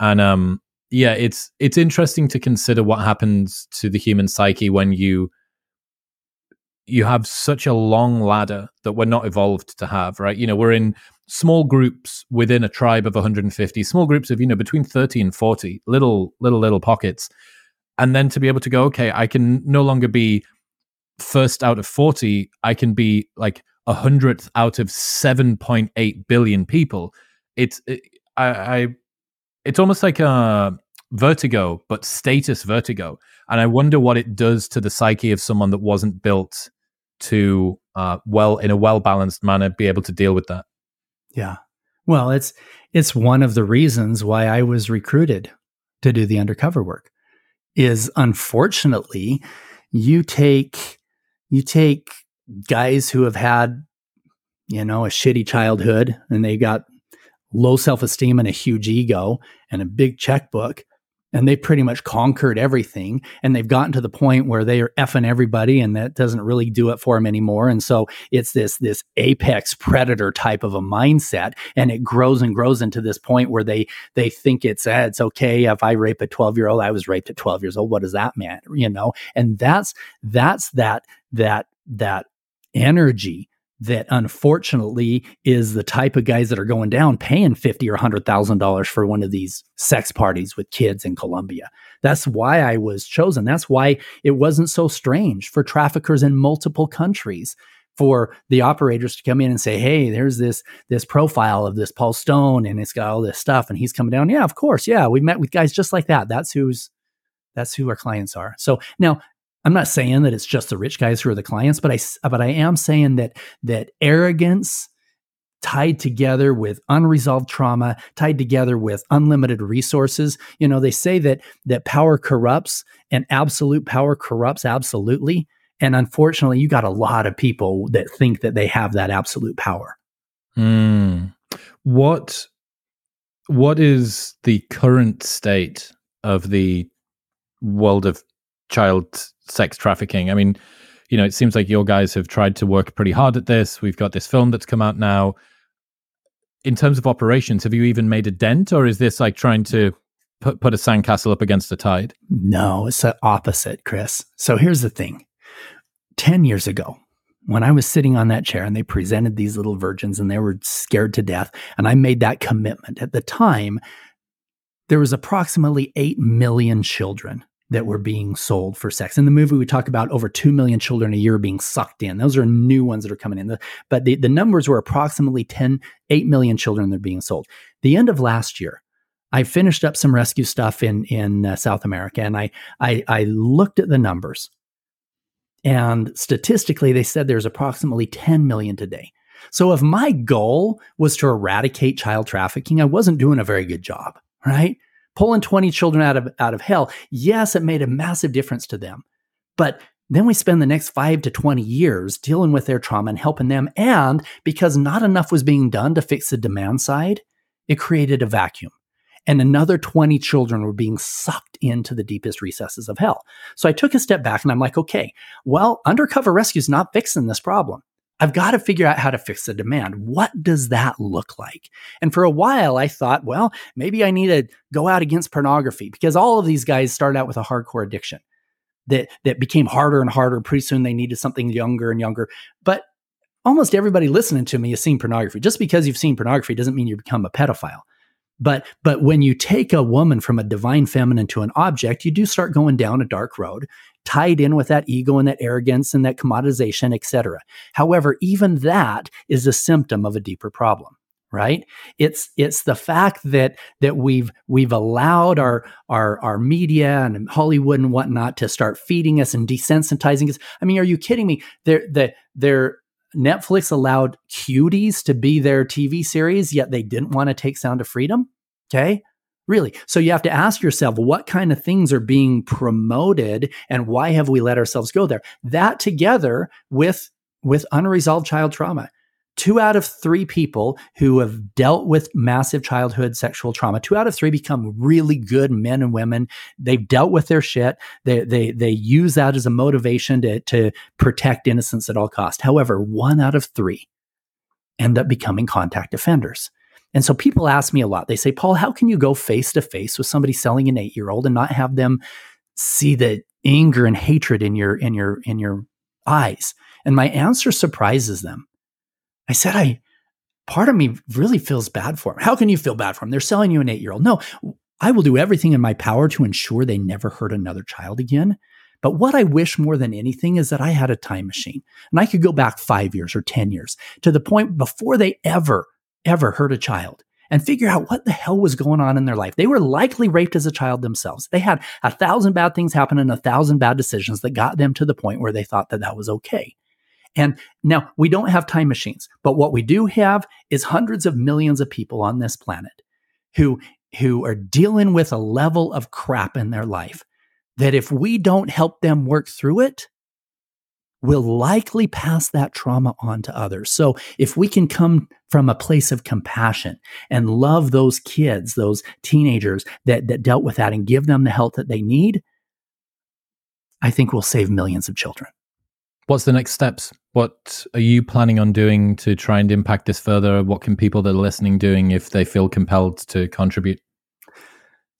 S1: And um, yeah, it's it's interesting to consider what happens to the human psyche when you you have such a long ladder that we're not evolved to have, right? You know, we're in small groups within a tribe of 150 small groups of you know between 30 and 40 little little little pockets and then to be able to go okay i can no longer be first out of 40 i can be like a hundredth out of 7.8 billion people. It's it, I, I it's almost like a vertigo but status vertigo and i wonder what it does to the psyche of someone that wasn't built to uh, well in a well balanced manner be able to deal with that
S3: yeah. Well, it's it's one of the reasons why I was recruited to do the undercover work. Is unfortunately, you take you take guys who have had you know a shitty childhood and they got low self-esteem and a huge ego and a big checkbook and they pretty much conquered everything and they've gotten to the point where they are effing everybody and that doesn't really do it for them anymore. And so it's this this apex predator type of a mindset and it grows and grows into this point where they they think it's eh, it's okay. If i rape a 12 year old i was raped at 12 years old. What does that mean you know? And that's that's that that that energy that unfortunately is the type of guys that are going down paying fifty or hundred thousand dollars for one of these sex parties with kids in Colombia. That's why I was chosen. That's why it wasn't so strange for traffickers in multiple countries for the operators to come in and say, "Hey, there's this this profile of this Paul Stone, and it's got all this stuff, and he's coming down." Yeah, of course, yeah, we met with guys just like that. That's who's that's who our clients are. So now I'm not saying that it's just the rich guys who are the clients, but I but I am saying that that arrogance tied together with unresolved trauma, tied together with unlimited resources. You know, they say that that power corrupts and absolute power corrupts absolutely. And unfortunately, you got a lot of people that think that they have that absolute power.
S1: Mm. What what is the current state of the world of child sex trafficking. I mean, you know, it seems like your guys have tried to work pretty hard at this. We've got this film that's come out now. In terms of operations, have you even made a dent, or is this like trying to put put a sandcastle up against the tide?
S3: No, it's the opposite, Chris. So here's the thing: ten years ago, when I was sitting on that chair and they presented these little virgins and they were scared to death, and I made that commitment at the time, there was approximately 8 million children that were being sold for sex. In the movie, we talk about over 2 million children a year being sucked in. Those are new ones that are coming in. But the, the numbers were approximately 10, 8 million children that are being sold. The end of last year, I finished up some rescue stuff in, in uh, South America and I, I, I looked at the numbers. And statistically, they said there's approximately 10 million today. So if my goal was to eradicate child trafficking, I wasn't doing a very good job, right? Pulling 20 children out of out of hell, yes, it made a massive difference to them. But then we spend the next five to 20 years dealing with their trauma and helping them. And because not enough was being done to fix the demand side, it created a vacuum. And another 20 children were being sucked into the deepest recesses of hell. So I took a step back and I'm like, okay, well, undercover rescue is not fixing this problem. I've got to figure out how to fix the demand. What does that look like? And for a while, I thought, well, maybe I need to go out against pornography because all of these guys started out with a hardcore addiction that that became harder and harder. Pretty soon, they needed something younger and younger. But almost everybody listening to me has seen pornography. Just because you've seen pornography doesn't mean you become a pedophile. But but when you take a woman from a divine feminine to an object, you do start going down a dark road tied in with that ego and that arrogance and that commoditization, etc. However, even that is a symptom of a deeper problem right? It's it's the fact that that we've we've allowed our our our media and hollywood and whatnot to start feeding us and desensitizing us. I mean are you kidding me? They're the they're netflix allowed cuties to be their tv series yet they didn't want to take sound of freedom okay Really. So you have to ask yourself what kind of things are being promoted and why have we let ourselves go there? That together with with unresolved child trauma. Two out of three people who have dealt with massive childhood sexual trauma, two out of three become really good men and women. They've dealt with their shit. They, they, they use that as a motivation to, to protect innocence at all cost. However, one out of three end up becoming contact offenders. And so people ask me a lot. They say, Paul, how can you go face to face with somebody selling an eight year old and not have them see the anger and hatred in your in your in your eyes? And my answer surprises them. I said, I part of me really feels bad for them. How can you feel bad for them? They're selling you an eight year old. No, I will do everything in my power to ensure they never hurt another child again. But what I wish more than anything is that I had a time machine and I could go back five years or 10 years to the point before they ever ever hurt a child and figure out what the hell was going on in their life. They were likely raped as a child themselves. They had a thousand bad things happen and a thousand bad decisions that got them to the point where they thought that that was okay. And now we don't have time machines, but what we do have is hundreds of millions of people on this planet who who are dealing with a level of crap in their life that if we don't help them work through it, will likely pass that trauma on to others. So if we can come from a place of compassion and love those kids, those teenagers that, that dealt with that and give them the help that they need, I think we'll save millions of children.
S1: What's the next steps? What are you planning on doing to try and impact this further? What can people that are listening doing if they feel compelled to contribute?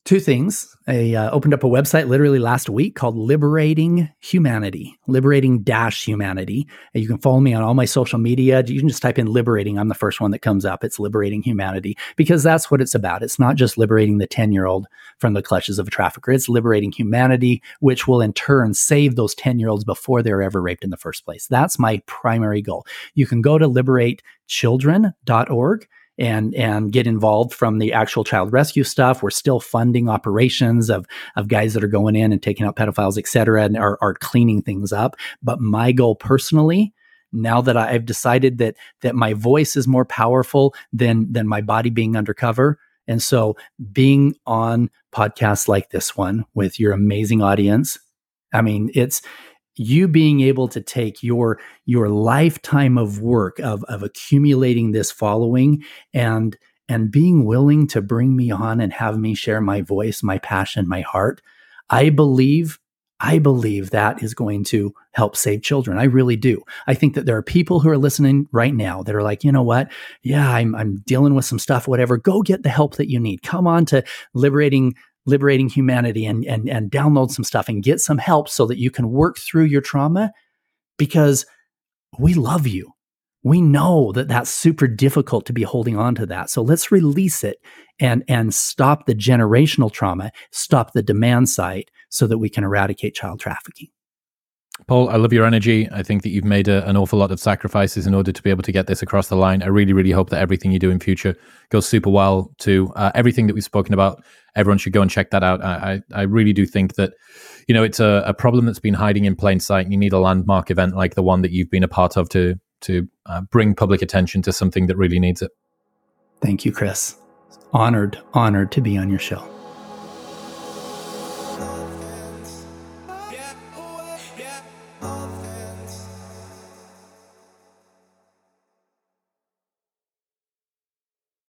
S3: Two things. I uh, opened up a website literally last week called Liberating Humanity, Liberating Dash Humanity. And you can follow me on all my social media. You can just type in liberating. I'm the first one that comes up. It's Liberating Humanity because that's what it's about. It's not just liberating the 10 year old from the clutches of a trafficker, it's liberating humanity, which will in turn save those 10 year olds before they're ever raped in the first place. That's my primary goal. You can go to liberatechildren.org and and get involved from the actual child rescue stuff. We're still funding operations of of guys that are going in and taking out pedophiles, et cetera, and are, are cleaning things up. But my goal personally, now that I've decided that that my voice is more powerful than than my body being undercover, and so being on podcasts like this one with your amazing audience, I mean, it's you being able to take your your lifetime of work of of accumulating this following and and being willing to bring me on and have me share my voice, my passion, my heart, I believe I believe that is going to help save children. I really do. I think that there are people who are listening right now that are like, you know what? Yeah, I'm, I'm dealing with some stuff, whatever. Go get the help that you need. Come on to liberating liberating humanity and, and, and download some stuff and get some help so that you can work through your trauma because we love you. We know that that's super difficult to be holding on to that. So let's release it and, and stop the generational trauma, stop the demand side so that we can eradicate child trafficking.
S1: Paul, I love your energy. I think that you've made a, an awful lot of sacrifices in order to be able to get this across the line. I really, really hope that everything you do in future goes super well. To uh, everything that we've spoken about, everyone should go and check that out. I, I, I really do think that, you know, it's a, a, problem that's been hiding in plain sight. And you need a landmark event like the one that you've been a part of to to uh, bring public attention to something that really needs it.
S3: Thank you, Chris. Honored, honored to be on your show.